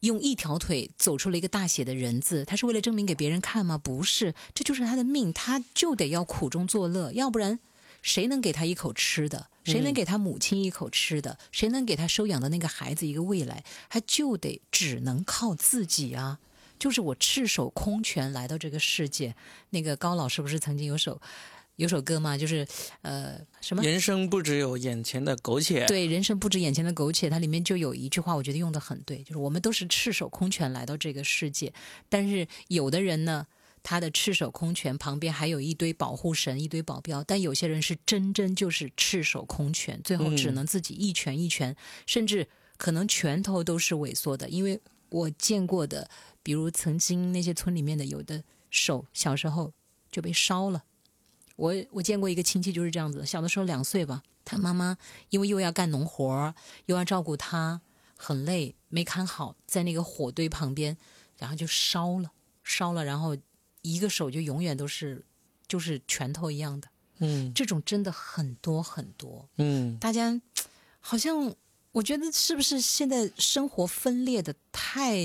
用一条腿走出了一个大写的人字，他是为了证明给别人看吗？不是，这就是他的命，他就得要苦中作乐，要不然谁能给他一口吃的？谁能给他母亲一口吃的？谁能给他收养的那个孩子一个未来？他就得只能靠自己啊！就是我赤手空拳来到这个世界。那个高老师不是曾经有首有首歌嘛？就是呃什么？人生不只有眼前的苟且。对，人生不止眼前的苟且，它里面就有一句话，我觉得用的很对，就是我们都是赤手空拳来到这个世界，但是有的人呢，他的赤手空拳旁边还有一堆保护神、一堆保镖，但有些人是真真就是赤手空拳，最后只能自己一拳一拳，甚至可能拳头都是萎缩的，因为我见过的，比如曾经那些村里面的有的手小时候就被烧了。我我见过一个亲戚就是这样子，小的时候两岁吧，他妈妈因为又要干农活又要照顾他，很累，没看好，在那个火堆旁边，然后就烧了，烧了，然后一个手就永远都是就是拳头一样的，嗯这种真的很多很多，嗯，大家好像我觉得是不是现在生活分裂的太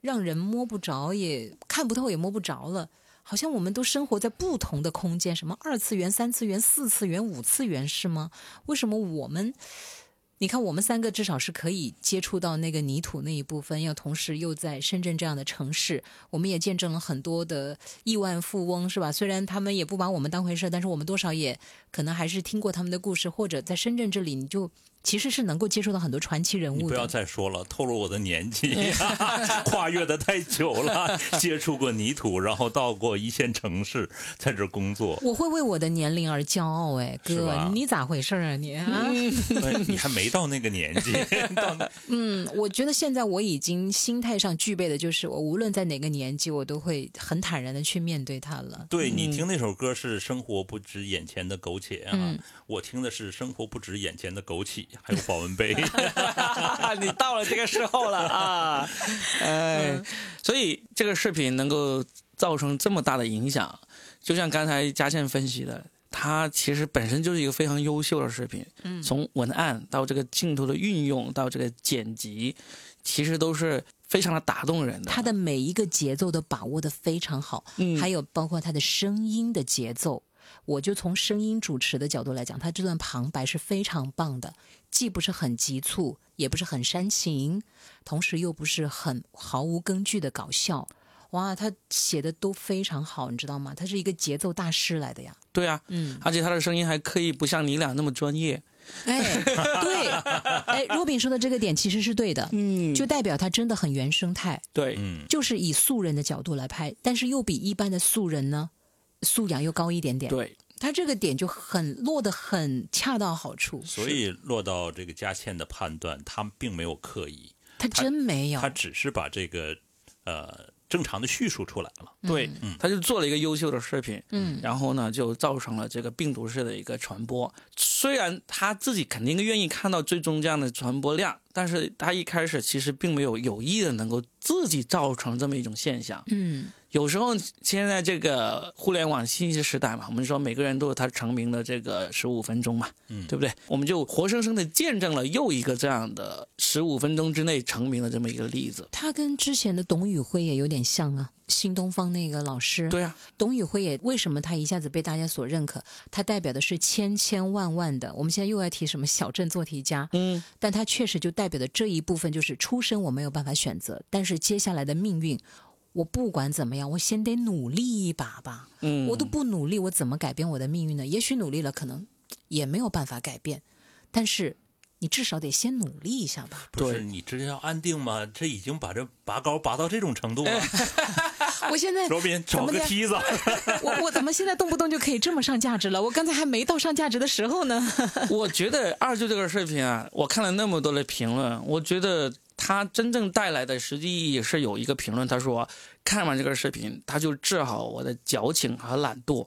让人摸不着，也看不透，也摸不着了。好像我们都生活在不同的空间，什么二次元、三次元、四次元、五次元是吗？为什么我们？你看，我们三个至少是可以接触到那个泥土那一部分，要同时又在深圳这样的城市，我们也见证了很多的亿万富翁，是吧？虽然他们也不把我们当回事，但是我们多少也可能还是听过他们的故事，或者在深圳这里，你就其实是能够接触到很多传奇人物的。你不要再说了，透露我的年纪，跨越的太久了。接触过泥土，然后到过一线城市，在这工作。我会为我的年龄而骄傲，哎，哥，你咋回事啊你啊？哎你还没到那个年纪，嗯，我觉得现在我已经心态上具备的就是，我无论在哪个年纪，我都会很坦然的去面对它了。对你听那首歌是“生活不止眼前的苟且”啊，嗯我听的是“生活不止眼前的枸杞”，还有保温杯。你到了这个时候了啊！哎，所以这个视频能够造成这么大的影响，就像刚才佳倩分析的，它其实本身就是一个非常优秀的视频。嗯从文案到这个镜头的运用到这个剪辑，其实都是非常的打动人的。它的每一个节奏都把握的非常好，嗯还有包括它的声音的节奏。我就从声音主持的角度来讲，他这段旁白是非常棒的，既不是很急促，也不是很煽情，同时又不是很毫无根据的搞笑。哇，他写的都非常好，你知道吗？他是一个节奏大师来的呀。对啊，嗯，而且他的声音还可以不像你俩那么专业。哎，对，哎，若饼说的这个点其实是对的，嗯就代表他真的很原生态。对，嗯，就是以素人的角度来拍，但是又比一般的素人呢素养又高一点点。对，他这个点就很落得很恰到好处，所以落到这个佳倩的判断，他并没有刻意，他真没有他。只是把这个呃正常的叙述出来了。对，他就做了一个优秀的视频，嗯然后呢，就造成了这个病毒式的一个传播。虽然他自己肯定愿意看到最终这样的传播量，但是他一开始其实并没有有意的能够自己造成这么一种现象。嗯，有时候现在这个互联网信息时代嘛，我们说每个人都有他成名的这个十五分钟嘛，嗯对不对？我们就活生生的见证了又一个这样的十五分钟之内成名的这么一个例子。他跟之前的董宇辉也有点像啊，新东方那个老师。对啊，董宇辉也为什么他一下子被大家所认可？他代表的是千千万万的，我们现在又要提什么小镇做题家，嗯，但他确实就代表的这一部分就是出身我没有办法选择，但是接下来的命运，我不管怎么样，我先得努力一把吧。嗯我都不努力，我怎么改变我的命运呢？也许努力了，可能也没有办法改变。但是你至少得先努力一下吧。不是对你这要安定吗？这已经把这拔高拔到这种程度了。我现在罗宾找个梯子，我我怎么现在动不动就可以这么上价值了？我刚才还没到上价值的时候呢。我觉得二舅这个视频啊，我看了那么多的评论，我觉得他真正带来的实际意义是有一个评论，他说看完这个视频，他就治好我的矫情和懒惰。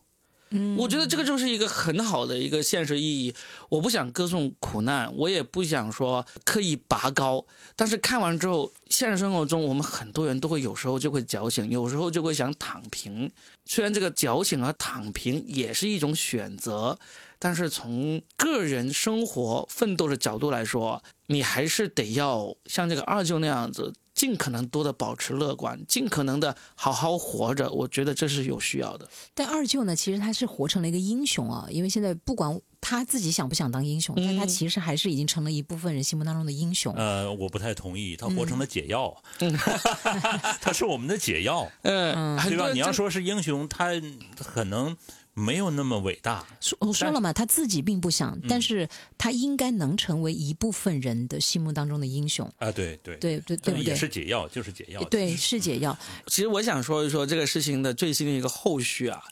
嗯，我觉得这个就是一个很好的一个现实意义。我不想歌颂苦难，我也不想说刻意拔高，但是看完之后，现实生活中我们很多人都会有时候就会矫情，有时候就会想躺平。虽然这个矫情和躺平也是一种选择，但是从个人生活奋斗的角度来说，你还是得要像这个二舅那样子，尽可能多的保持乐观，尽可能的好好活着。我觉得这是有需要的。但二舅呢，其实他是活成了一个英雄啊，因为现在不管他自己想不想当英雄，但他其实还是已经成了一部分人心目当中的英雄。呃，我不太同意，他活成了解药，他是我们的解药，嗯，对吧？你要说是英雄，他可能没有那么伟大。说我说了嘛，他自己并不想，但是他应该能成为一部分人的心目当中的英雄。啊，对对对对对不也对？是解药，就是解药。对，是解药。其实我想说一说这个事情的最新的一个后续啊，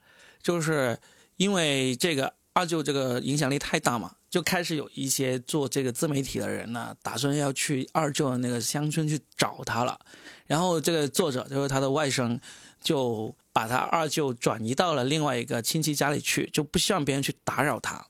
就是因为这个二舅这个影响力太大嘛，就开始有一些做这个自媒体的人呢，打算要去二舅的那个乡村去找他了。然后这个作者就是他的外甥，就把他二舅转移到了另外一个亲戚家里去，就不希望别人去打扰他。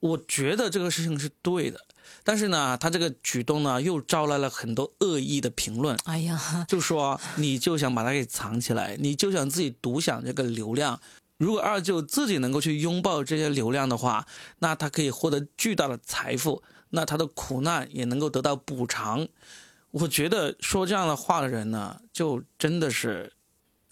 我觉得这个事情是对的，但是呢，他这个举动呢，又招来了很多恶意的评论。哎呀，就说你就想把他给藏起来，你就想自己独享这个流量。如果二舅自己能够去拥抱这些流量的话，那他可以获得巨大的财富，那他的苦难也能够得到补偿。我觉得说这样的话的人呢，就真的是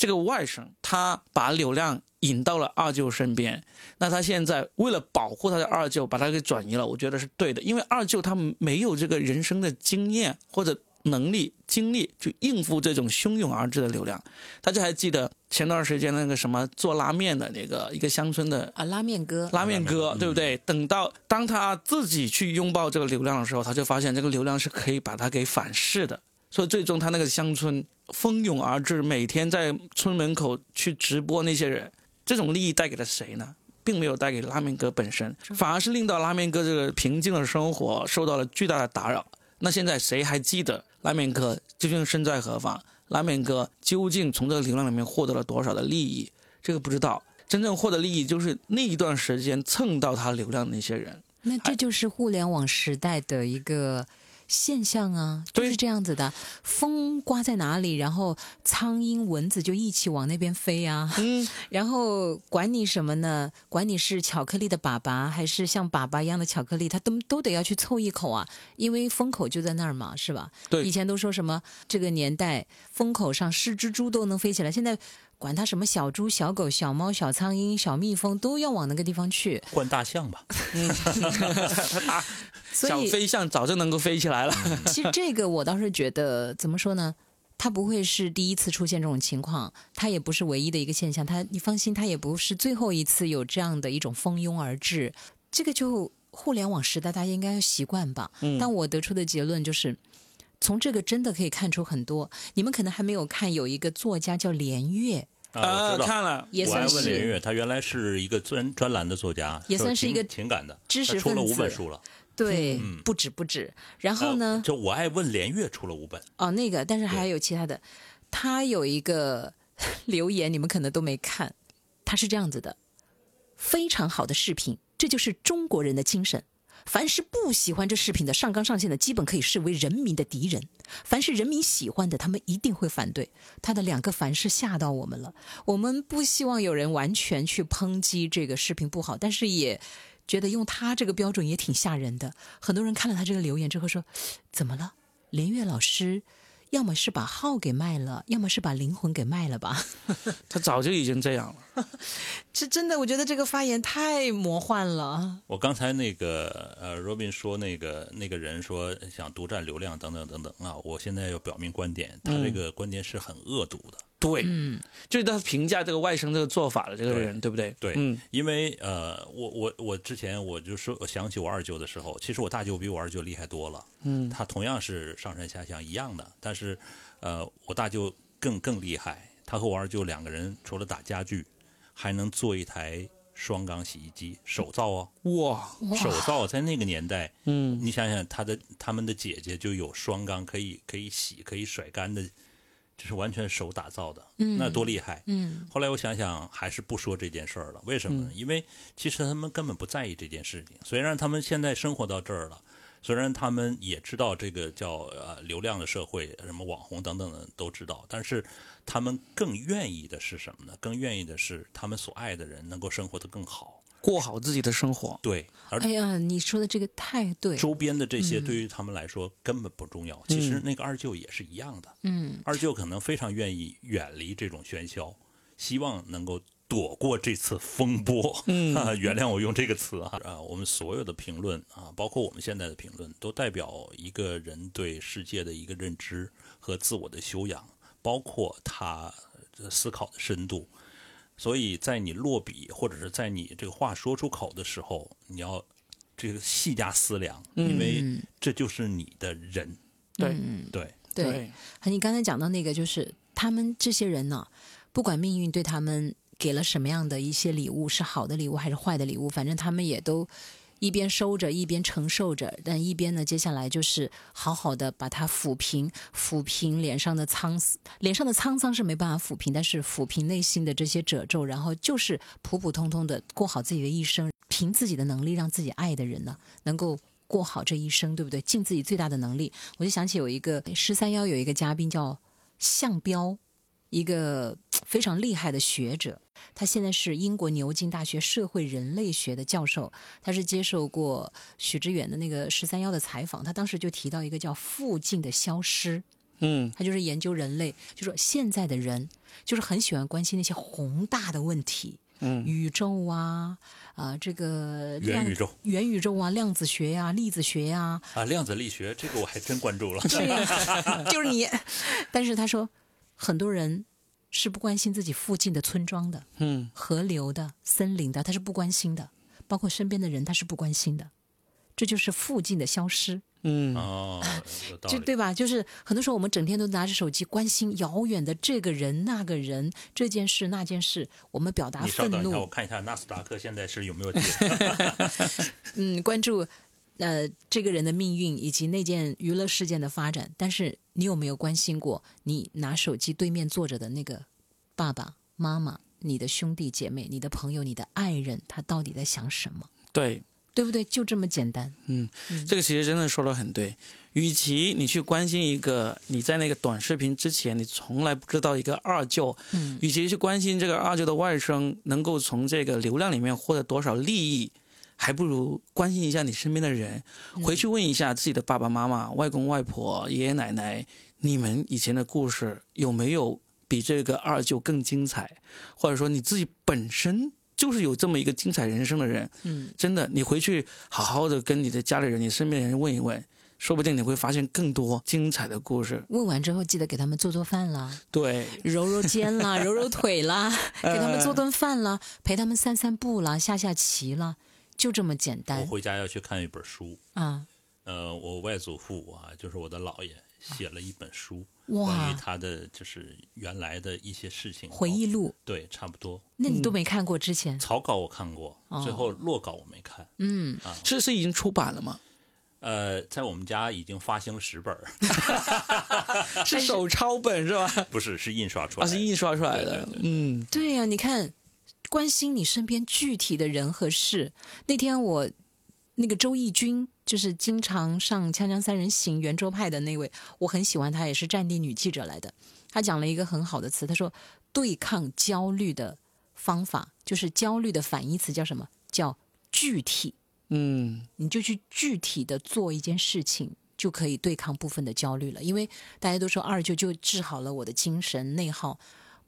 这个外甥，他把流量引到了二舅身边，那他现在为了保护他的二舅，把他给转移了，我觉得是对的，因为二舅他没有这个人生的经验或者能力、精力去应付这种汹涌而至的流量。大家还记得前段时间那个什么做拉面的那个一个乡村的啊，拉面哥，拉面哥，嗯对不对？等到当他自己去拥抱这个流量的时候，他就发现这个流量是可以把他给反噬的。所以最终他那个乡村蜂拥而至，每天在村门口去直播那些人，这种利益带给了谁呢？并没有带给拉面哥本身，反而是令到拉面哥这个平静的生活受到了巨大的打扰。那现在谁还记得拉面哥究竟身在何方？拉面哥究竟从这个流量里面获得了多少的利益？这个不知道。真正获得利益就是那一段时间蹭到他流量的那些人。那这就是互联网时代的一个现象啊，就是这样子的。风刮在哪里，然后苍蝇、蚊子就一起往那边飞啊。嗯，然后管你什么呢？管你是巧克力的粑粑，还是像粑粑一样的巧克力，它都都得要去凑一口啊，因为风口就在那儿嘛，是吧？对以前都说什么这个年代风口上是蜘蛛都能飞起来，现在管它什么小猪、小狗、小猫、小苍蝇、小蜜蜂，都要往那个地方去。换大象吧，小所以飞象早就能够飞起来了。其实这个我倒是觉得，怎么说呢？它不会是第一次出现这种情况，它也不是唯一的一个现象。它，你放心，它也不是最后一次有这样的一种蜂拥而至。这个就互联网时代，大家应该要习惯吧。嗯但我得出的结论就是，从这个真的可以看出很多。你们可能还没有看，有一个作家叫连岳，啊，我呃，知道。看了，也我爱算是问连岳，他原来是一个专专栏的作家，也算是一个情感的知识他出了分子五本书了。对，嗯不止不止。然后呢呃，就我爱问连岳出了五本，哦，那个，但是还有其他的，他有一个 留言，你们可能都没看，他是这样子的：非常好的视频，这就是中国人的精神。凡是不喜欢这视频的，上纲上线的，基本可以视为人民的敌人；凡是人民喜欢的，他们一定会反对。他的两个凡是吓到我们了。我们不希望有人完全去抨击这个视频不好，但是也觉得用他这个标准也挺吓人的。很多人看了他这个留言之后说：“怎么了？连岳老师，要么是把号给卖了，要么是把灵魂给卖了吧？” 他早就已经这样了。这真的，我觉得这个发言太魔幻了。我刚才那个呃，Robin 说那个那个人说想独占流量等等等等啊，我现在要表明观点，他这个观点是很恶毒的。对，嗯就是他评价这个外甥这个做法的这个人，对不对？对嗯因为呃，我我我之前我就说，我想起我二舅的时候，其实我大舅比我二舅厉害多了。嗯他同样是上山下乡一样的，但是呃，我大舅更更厉害。他和我二舅两个人除了打家具，还能做一台双缸洗衣机，手造啊，哇，手造在那个年代，嗯你想想，他的他们的姐姐就有双缸可以可以洗可以甩干的，这是完全手打造的，嗯那多厉害！嗯后来我想想，还是不说这件事儿了。为什么呢？因为其实他们根本不在意这件事情。虽然他们现在生活到这儿了，虽然他们也知道这个叫呃流量的社会，什么网红等等的都知道，但是他们更愿意的是什么呢？更愿意的是他们所爱的人能够生活得更好。过好自己的生活。对，而哎呀，你说的这个太对，周边的这些对于他们来说根本不重要。其实那个二舅也是一样的，嗯二舅可能非常愿意远离这种喧嚣，希望能够躲过这次风波。嗯，原谅我用这个词啊。啊，我们所有的评论啊，包括我们现在的评论，都代表一个人对世界的一个认知和自我的修养，包括他呃思考的深度。所以在你落笔或者是在你这个话说出口的时候，你要这个细加思量，因为这就是你的人。对对，对。你刚才讲到那个，就是他们这些人呢，不管命运对他们给了什么样的一些礼物，是好的礼物还是坏的礼物，反正他们也都一边收着，一边承受着，但一边呢，接下来就是好好的把它抚平，抚平脸上的沧桑，脸上的沧桑是没办法抚平，但是抚平内心的这些褶皱，然后就是普普通通的过好自己的一生，凭自己的能力让自己爱的人呢，能够。过好这一生，对不对？尽自己最大的能力。我就想起有一个十三幺有一个嘉宾叫向彪，一个非常厉害的学者，他现在是英国牛津大学社会人类学的教授。他是接受过许知远的那个十三幺的采访，他当时就提到一个叫“附近的消失”。嗯他就是研究人类，就说现在的人就是很喜欢关心那些宏大的问题，嗯宇宙啊，啊、这个量元宇宙、元宇宙啊，量子学呀、粒子学呀、啊，量子力学这个我还真关注了。这个就是你。但是他说，很多人是不关心自己附近的村庄的、嗯河流的、森林的，他是不关心的，包括身边的人，他是不关心的。这就是附近的消失，嗯哦。就对吧？就是很多时候我们整天都拿着手机关心遥远的这个人、那个人、这件事、那件事，我们表达愤你稍等一下，我，看一下纳斯达克现在是有没有跌。嗯，关注呃这个人的命运以及那件娱乐事件的发展。但是你有没有关心过你拿手机对面坐着的那个爸爸妈妈、你的兄弟姐妹、你的朋友、你的爱人，他到底在想什么？对，对不对？就这么简单。嗯这个其实真的说的很对。与其你去关心一个你在那个短视频之前你从来不知道一个二舅，嗯与其去关心这个二舅的外甥能够从这个流量里面获得多少利益，还不如关心一下你身边的人，回去问一下自己的爸爸妈妈、外公外婆、爷爷奶奶，你们以前的故事有没有比这个二舅更精彩？或者说你自己本身就是有这么一个精彩人生的人，嗯，真的，你回去好好的跟你的家里人、你身边的人问一问，说不定你会发现更多精彩的故事。问完之后记得给他们做做饭啦，对，揉揉肩啦，揉揉腿啦，给他们做顿饭啦，陪他们散散步啦，下下棋啦，就这么简单我回家要去看一本书。啊！呃，我外祖父啊，就是我的姥爷，写了一本书，哇关于他的就是原来的一些事情回忆。录，对，差不多。那你都没看过之前？草稿我看过，哦最后落稿我没看。嗯，是是已经出版了吗？呃，在我们家已经发行了十本儿 是手抄本是吧？不是是印刷出来啊，的。是印刷出来的。对对对嗯对呀、你看，关心你身边具体的人和事。那天我那个周轶君，就是经常上《锵锵三人行》圆桌派的那位，我很喜欢她，也是战地女记者来的。她讲了一个很好的词，她说对抗焦虑的方法，就是焦虑的反义词叫什么？叫具体。嗯你就去具体的做一件事情，就可以对抗部分的焦虑了。因为大家都说二舅就治好了我的精神内耗，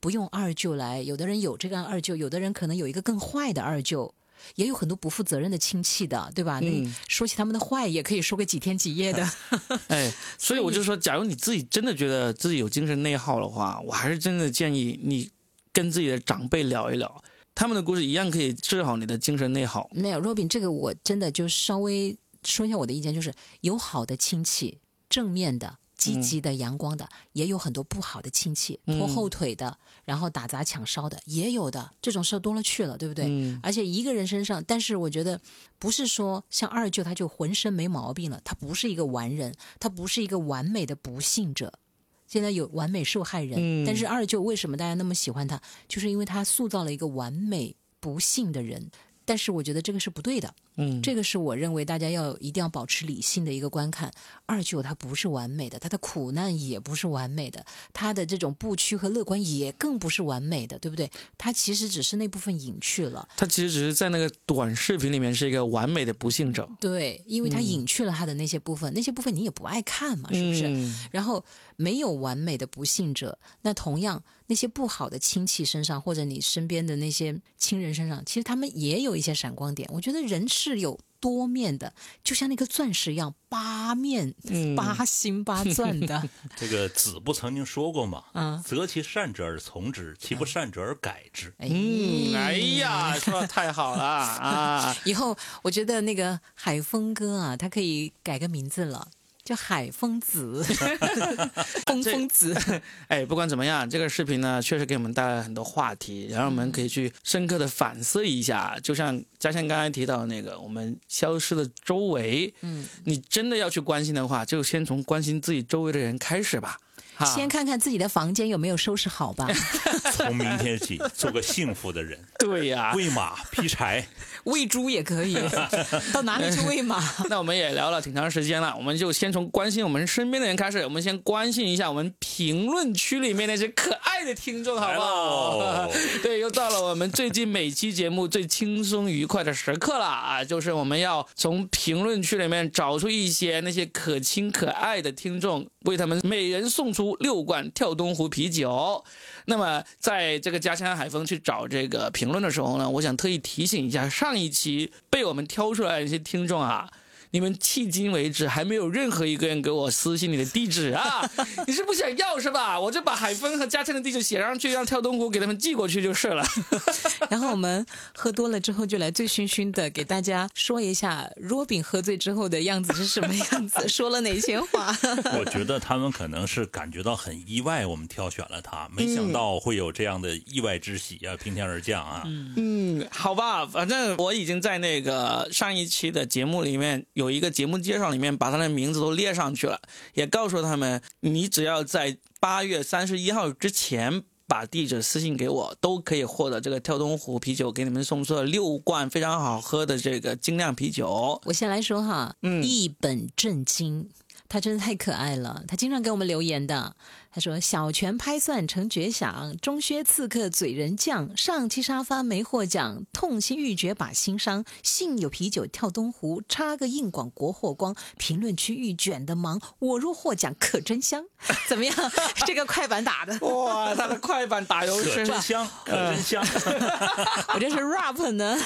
不用二舅来。有的人有这个二舅，有的人可能有一个更坏的二舅，也有很多不负责任的亲戚的，对吧？嗯那说起他们的坏，也可以说个几天几夜的。哎，所以我就说，假如你自己真的觉得自己有精神内耗的话，我还是真的建议你跟自己的长辈聊一聊，他们的故事一样可以治好你的精神内耗。没有，Robin，这个我真的就稍微说一下我的意见，就是有好的亲戚，正面的。积极的、阳光的，也有很多不好的亲戚，拖后腿的，然后打砸抢烧的，也有的。这种事儿多了去了，对不对？嗯而且一个人身上，但是我觉得不是说像二舅他就浑身没毛病了，他不是一个完人，他不是一个完美的不幸者。现在有完美受害人，嗯但是二舅为什么大家那么喜欢他？就是因为他塑造了一个完美不幸的人。但是我觉得这个是不对的，嗯，这个是我认为大家要一定要保持理性的一个观看。二舅他不是完美的，他的苦难也不是完美的，他的这种不屈和乐观也更不是完美的，对不对？他其实只是那部分隐去了，他其实只是在那个短视频里面是一个完美的不幸者，对，因为他隐去了他的那些部分，那些部分你也不爱看嘛，是不是？嗯然后没有完美的不幸者，那同样那些不好的亲戚身上，或者你身边的那些亲人身上，其实他们也有一些闪光点。我觉得人是有多面的，就像那个钻石一样，八面、嗯八星、八钻的。这个子不曾经说过嘛？啊择其善者而从之，其不善者而改之。哎嗯，哎呀，说的太好了啊！以后我觉得那个海峰哥啊，他可以改个名字了。叫海 风子，风风子，哎，不管怎么样，这个视频呢，确实给我们带来很多话题，然后我们可以去深刻的反思一下。就像嘉倩刚才提到的那个，我们消失的周围，嗯，你真的要去关心的话，就先从关心自己周围的人开始吧。哈，先看看自己的房间有没有收拾好吧。从明天起，做个幸福的人，对呀、喂马、劈柴。喂猪也可以，到哪里去喂马？那我们也聊了挺长时间了，我们就先从关心我们身边的人开始，我们先关心一下我们评论区里面那些可爱的听众，好不好？对，又到了我们最近每期节目最轻松愉快的时刻了啊！就是我们要从评论区里面找出一些那些可亲可爱的听众，为他们每人送出六罐跳东湖啤酒。那么，在这个家乡海风去找这个评论的时候呢，我想特意提醒一下上一期被我们挑出来的一些听众啊。你们迄今为止还没有任何一个人给我私信你的地址啊！你是不想要是吧？我就把海峰和嘉诚的地址写上去，让跳东湖给他们寄过去就是了。然后我们喝多了之后，就来醉醺醺的给大家说一下若饼喝醉之后的样子是什么样子，说了哪些话。我觉得他们可能是感觉到很意外，我们挑选了他，没想到会有这样的意外之喜啊，平天而降啊！嗯，好吧，反正我已经在那个上一期的节目里面有一个节目介绍里面把他的名字都列上去了，也告诉他们，你只要在八月三十一号之前。把地址私信给我，都可以获得这个跳东湖啤酒给你们送出的六罐非常好喝的这个精酿啤酒。我先来说哈，嗯一本正经，他真的太可爱了，他经常给我们留言的。他说：“小拳拍蒜成绝响，中靴刺客嘴人酱，上期沙发没获奖，痛心欲绝把心伤。幸有啤酒跳东湖，插个硬广国货光。评论区欲卷的忙，我若获奖可真香。怎么样？这个快板打的，哇，他的快板打油真香，可真香！我这是 rap 呢。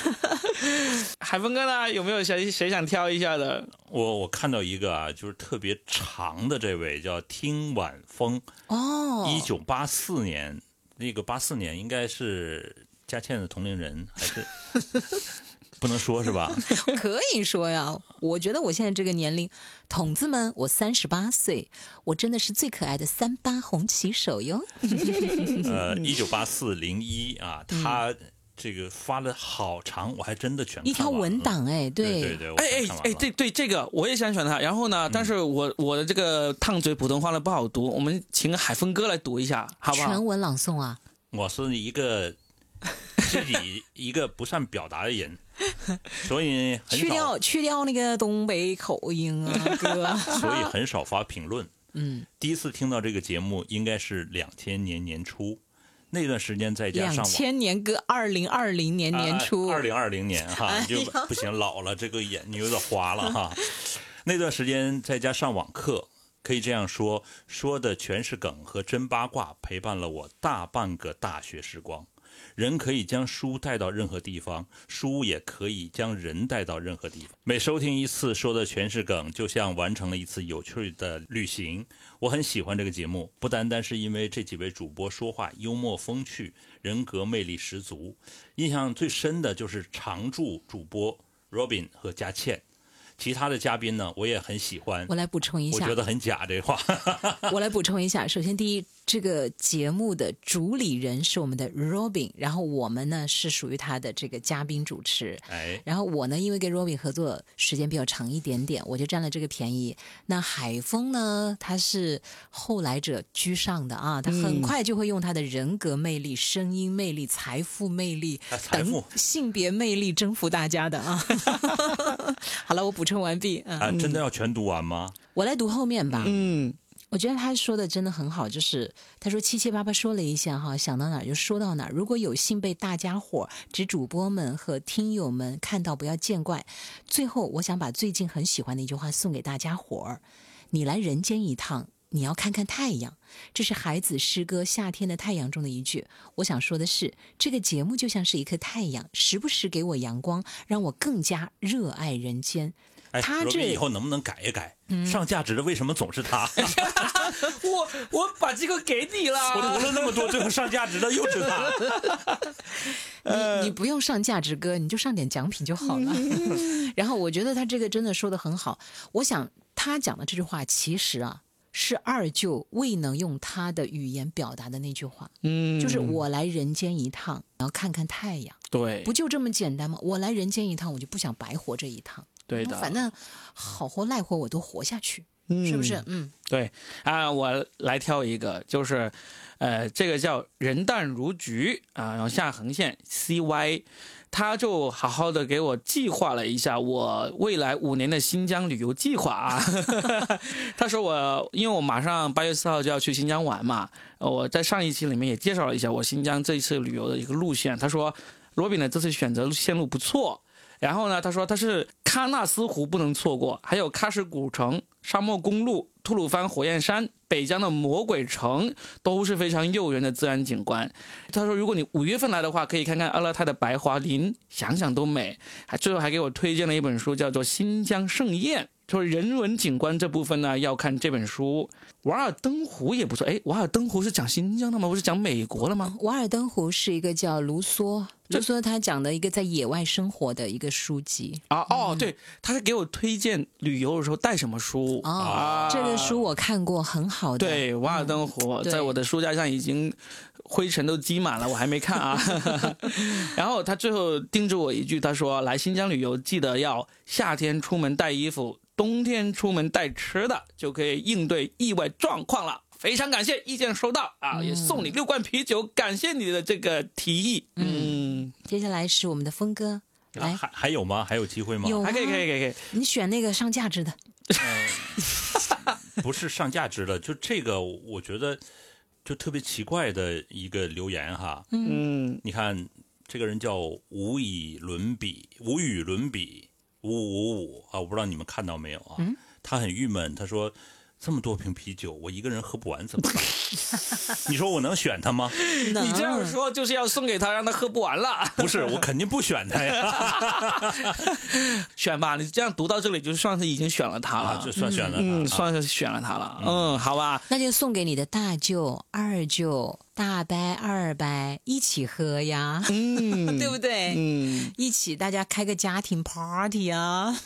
海峰哥呢？有没有谁谁想挑一下的？我我看到一个啊，就是特别长的这位叫听晚风，哦，一九八四年，那个八四年应该是佳倩的同龄人，还是 不能说是吧？可以说呀，我觉得我现在这个年龄，筒子们，我三十八岁，我真的是最可爱的三八红旗手哟。呃，一九八四零一啊，他这个发了好长，我还真的全一条看完了文档哎，对对对，哎哎哎，对对，这个我也想选他。然后呢，但是我我的这个烫嘴普通话呢不好读，我们请海峰哥来读一下，好不好？全文朗诵啊，我是一个 自己一个不善表达的人，所以很少去掉，去掉那个东北口音啊，哥。所以很少发评论。嗯，第一次听到这个节目应该是两千年年初，那段时间在家上网。千年哥，二零二零年年初，二零二零年哈，哎就不行，老了，这个眼睛有点花了哈。那段时间在家上网课，可以这样说，说的全是梗和真八卦，陪伴了我大半个大学时光。人可以将书带到任何地方，书也可以将人带到任何地方。每收听一次，说的全是梗，就像完成了一次有趣的旅行。我很喜欢这个节目，不单单是因为这几位主播说话幽默风趣，人格魅力十足。印象最深的就是常驻主播 Robin 和佳倩。其他的嘉宾呢，我也很喜欢。我来补充一下，我觉得很假这话。我来补充一下，首先第一，这个节目的主理人是我们的 Robin，然后我们呢是属于他的这个嘉宾主持。哎，然后我呢，因为跟 Robin 合作时间比较长一点点，我就占了这个便宜。那海峰呢，他是后来者居上的啊，他很快就会用他的人格魅力、声音魅力、财富魅力等性别魅力征服大家的啊。好了，我补充完毕。啊，真的要全读完吗？我来读后面吧。嗯。我觉得他说的真的很好，就是他说七七八八说了一下哈，想到哪儿就说到哪儿。如果有幸被大家伙儿、指主播们和听友们看到，不要见怪。最后，我想把最近很喜欢的一句话送给大家伙儿：你来人间一趟，你要看看太阳。这是孩子诗歌《夏天的太阳》中的一句。我想说的是，这个节目就像是一颗太阳，时不时给我阳光，让我更加热爱人间。他这以后能不能改一改？上价值的为什么总是他？我我把这个给你了。我读了那么多，最后上价值的又是他。你你不用上价值哥，你就上点奖品就好了。然后我觉得他这个真的说的很好。我想他讲的这句话，其实啊是二舅未能用他的语言表达的那句话。嗯，就是我来人间一趟，然后看看太阳。对，不就这么简单吗？我来人间一趟，我就不想白活这一趟。对的，反正好活赖活我都活下去，是不是？嗯，对啊，我来挑一个，就是，呃，这个叫人淡如菊啊，然后下横线 C Y，他就好好的给我计划了一下我未来五年的新疆旅游计划啊。他说我因为我马上八月四号就要去新疆玩嘛，我在上一期里面也介绍了一下我新疆这一次旅游的一个路线。他说罗比呢这次选择线路不错。然后呢，他说他是喀纳斯湖不能错过，还有喀什古城、沙漠公路、吐鲁番火焰山、北疆的魔鬼城都是非常诱人的自然景观。他说，如果你五月份来的话，可以看看阿勒泰的白桦林，想想都美。还最后还给我推荐了一本书，叫做《新疆盛宴》。说人文景观这部分呢，要看这本书。瓦尔登湖也不错，哎，瓦尔登湖是讲新疆的吗？不是讲美国的吗？瓦尔登湖是一个叫卢梭，卢梭他讲的一个在野外生活的一个书籍啊。哦，对，他是给我推荐旅游的时候带什么书啊？这个书我看过，很好的。对，瓦尔登湖在我的书架上已经灰尘都积满了，我还没看啊。然后他最后叮嘱我一句，他说：“来新疆旅游，记得要夏天出门带衣服。”冬天出门带吃的就可以应对意外状况了。非常感谢，意见收到啊，也送你六罐啤酒，感谢你的这个提议。嗯，接下来是我们的峰哥，来还还有吗？还有机会吗？有，还可以，可以，可以，可以。你选那个上价值的，不是上价值的，就这个，我觉得就特别奇怪的一个留言哈。嗯，你看这个人叫无以伦比，无与伦比。五五五啊！我不知道你们看到没有啊？他很郁闷，他说：“这么多瓶啤酒，我一个人喝不完怎么办？” 你说我能选他吗？你这样说就是要送给他，让他喝不完了。不是，我肯定不选他呀。选吧，你这样读到这里，就算是已经选了他了，就算选了，嗯，算是选了他了。嗯，好吧，那就送给你的大舅、二舅、大伯、二伯一起喝呀，嗯，对不对？嗯，一起大家开个家庭 party 啊。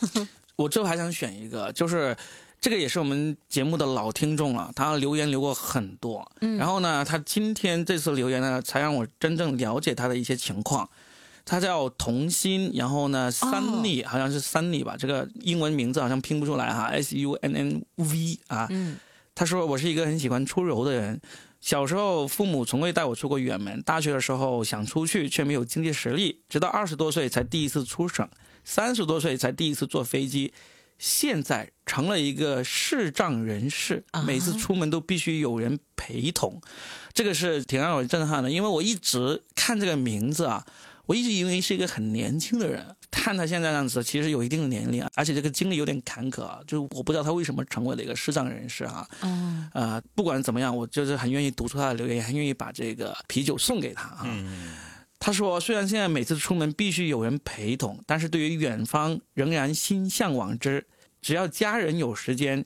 我最后还想选一个，就是。这个也是我们节目的老听众了，他留言留过很多，嗯，然后呢，他今天这次留言呢，才让我真正了解他的一些情况。他叫童心，然后呢，Sunny 好像是 Sunny 吧，这个英文名字好像拼不出来哈，S U N N V 啊，嗯，他说我是一个很喜欢出游的人，小时候父母从未带我出过远门，大学的时候想出去却没有经济实力，直到二十多岁才第一次出省，三十多岁才第一次坐飞机。现在成了一个视障人士，每次出门都必须有人陪同，这个是挺让我震撼的。因为我一直看这个名字啊，我一直以为是一个很年轻的人，看他现在样子，其实有一定的年龄，而且这个经历有点坎坷啊，就我不知道他为什么成为了一个视障人士啊。嗯，呃，不管怎么样，我就是很愿意读出他的留言，很愿意把这个啤酒送给他啊。他说：“虽然现在每次出门必须有人陪同，但是对于远方仍然心向往之。只要家人有时间，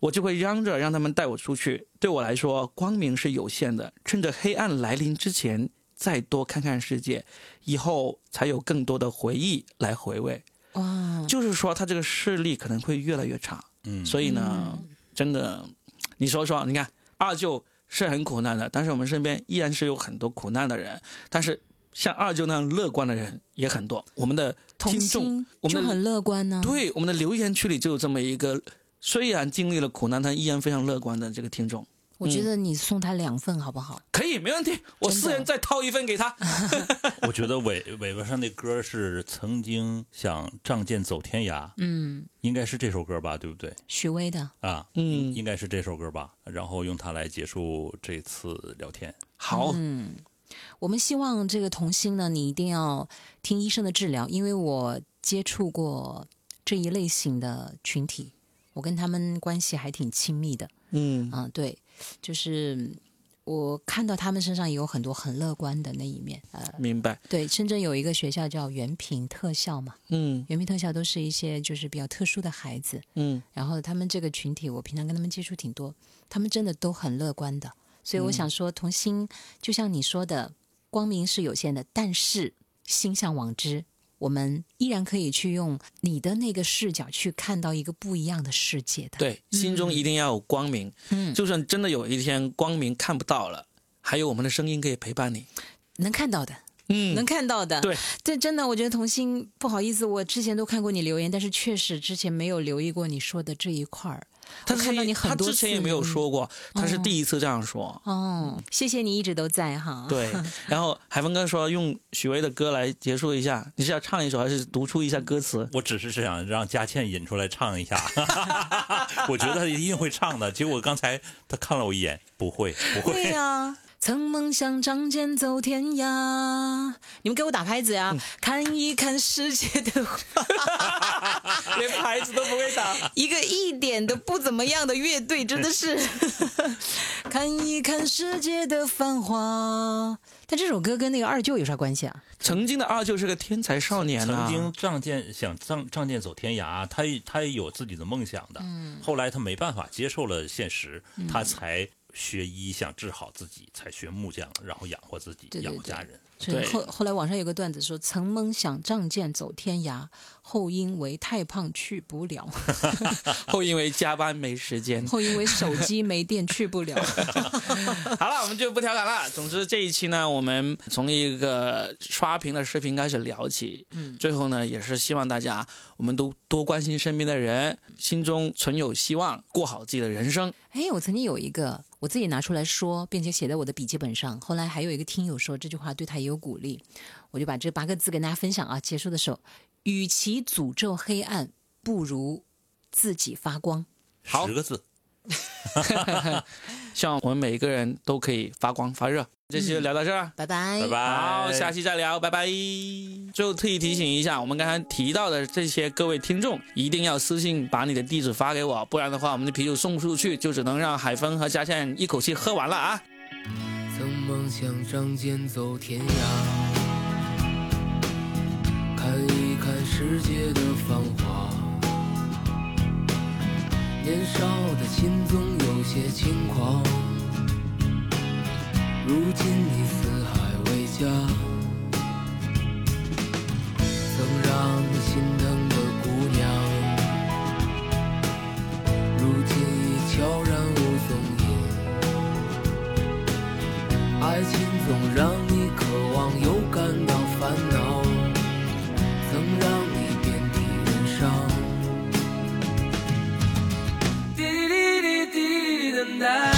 我就会嚷着让他们带我出去。对我来说，光明是有限的，趁着黑暗来临之前，再多看看世界，以后才有更多的回忆来回味。哇，就是说，他这个视力可能会越来越差。嗯，所以呢，真的，你说说，你看二舅是很苦难的，但是我们身边依然是有很多苦难的人，但是。”像二舅那样乐观的人也很多，我们的听众，我们就很乐观呢。对，我们的留言区里就有这么一个，虽然经历了苦难，但依然非常乐观的这个听众。我觉得你送他两份好不好？可以，没问题。我私人再掏一份给他。我觉得尾尾巴上那歌是曾经想仗剑走天涯，嗯，应该是这首歌吧，对不对？许巍的啊，嗯，应该是这首歌吧。然后用它来结束这次聊天。好，嗯。我们希望这个童心呢，你一定要听医生的治疗，因为我接触过这一类型的群体，我跟他们关系还挺亲密的。嗯啊，对，就是我看到他们身上也有很多很乐观的那一面。呃，明白。对，深圳有一个学校叫原平特校嘛，嗯，原平特校都是一些就是比较特殊的孩子，嗯，然后他们这个群体，我平常跟他们接触挺多，他们真的都很乐观的。所以我想说，童心就像你说的，光明是有限的，但是心向往之，我们依然可以去用你的那个视角去看到一个不一样的世界的。对，心中一定要有光明。嗯，就算真的有一天光明看不到了，还有我们的声音可以陪伴你。能看到的，嗯，能看到的。对，这真的，我觉得童心不好意思，我之前都看过你留言，但是确实之前没有留意过你说的这一块儿。他看到你很多他之前也没有说过，他是第一次这样说。哦，谢谢你一直都在哈。对，然后海峰哥说用许巍的歌来结束一下，你是要唱一首还是读出一下歌词？我只是想让佳倩引出来唱一下，我觉得他一定会唱的。结果刚才他看了我一眼，不会，不会。对呀。曾梦想仗剑走天涯，你们给我打拍子呀！看一看世界的，连拍子都不会打，一个一点都不怎么样的乐队，真的是。看一看世界的繁华，但这首歌跟那个二舅有啥关系啊？曾经的二舅是个天才少年啊，曾经仗剑想仗仗剑走天涯，他他也有自己的梦想的。嗯，后来他没办法接受了现实，他才。学医想治好自己，才学木匠，然后养活自己，养活家人。对，后后来网上有个段子说：“曾梦想仗剑走天涯，后因为太胖去不了。后因为加班没时间。后因为手机没电去不了。好了，我们就不调侃了。总之这一期呢，我们从一个刷屏的视频开始聊起。嗯，最后呢，也是希望大家，我们都多关心身边的人，心中存有希望，过好自己的人生。哎，我曾经有一个。我自己拿出来说，并且写在我的笔记本上。后来还有一个听友说这句话对他也有鼓励，我就把这八个字跟大家分享啊。结束的时候，与其诅咒黑暗，不如自己发光。好，十个字。希望我们每一个人都可以发光发热。这期就聊到这儿，拜拜，拜拜。好，下期再聊，拜拜。最后特意提醒一下，我们刚才提到的这些各位听众，一定要私信把你的地址发给我，不然的话，我们的啤酒送不出去，就只能让海峰和佳倩一口气喝完了啊。曾梦想仗剑走天涯，看一看世界的繁华，年少的心总有些轻狂。如今你四海为家，曾让你心疼的姑娘，如今已悄然无踪影。爱情总让 that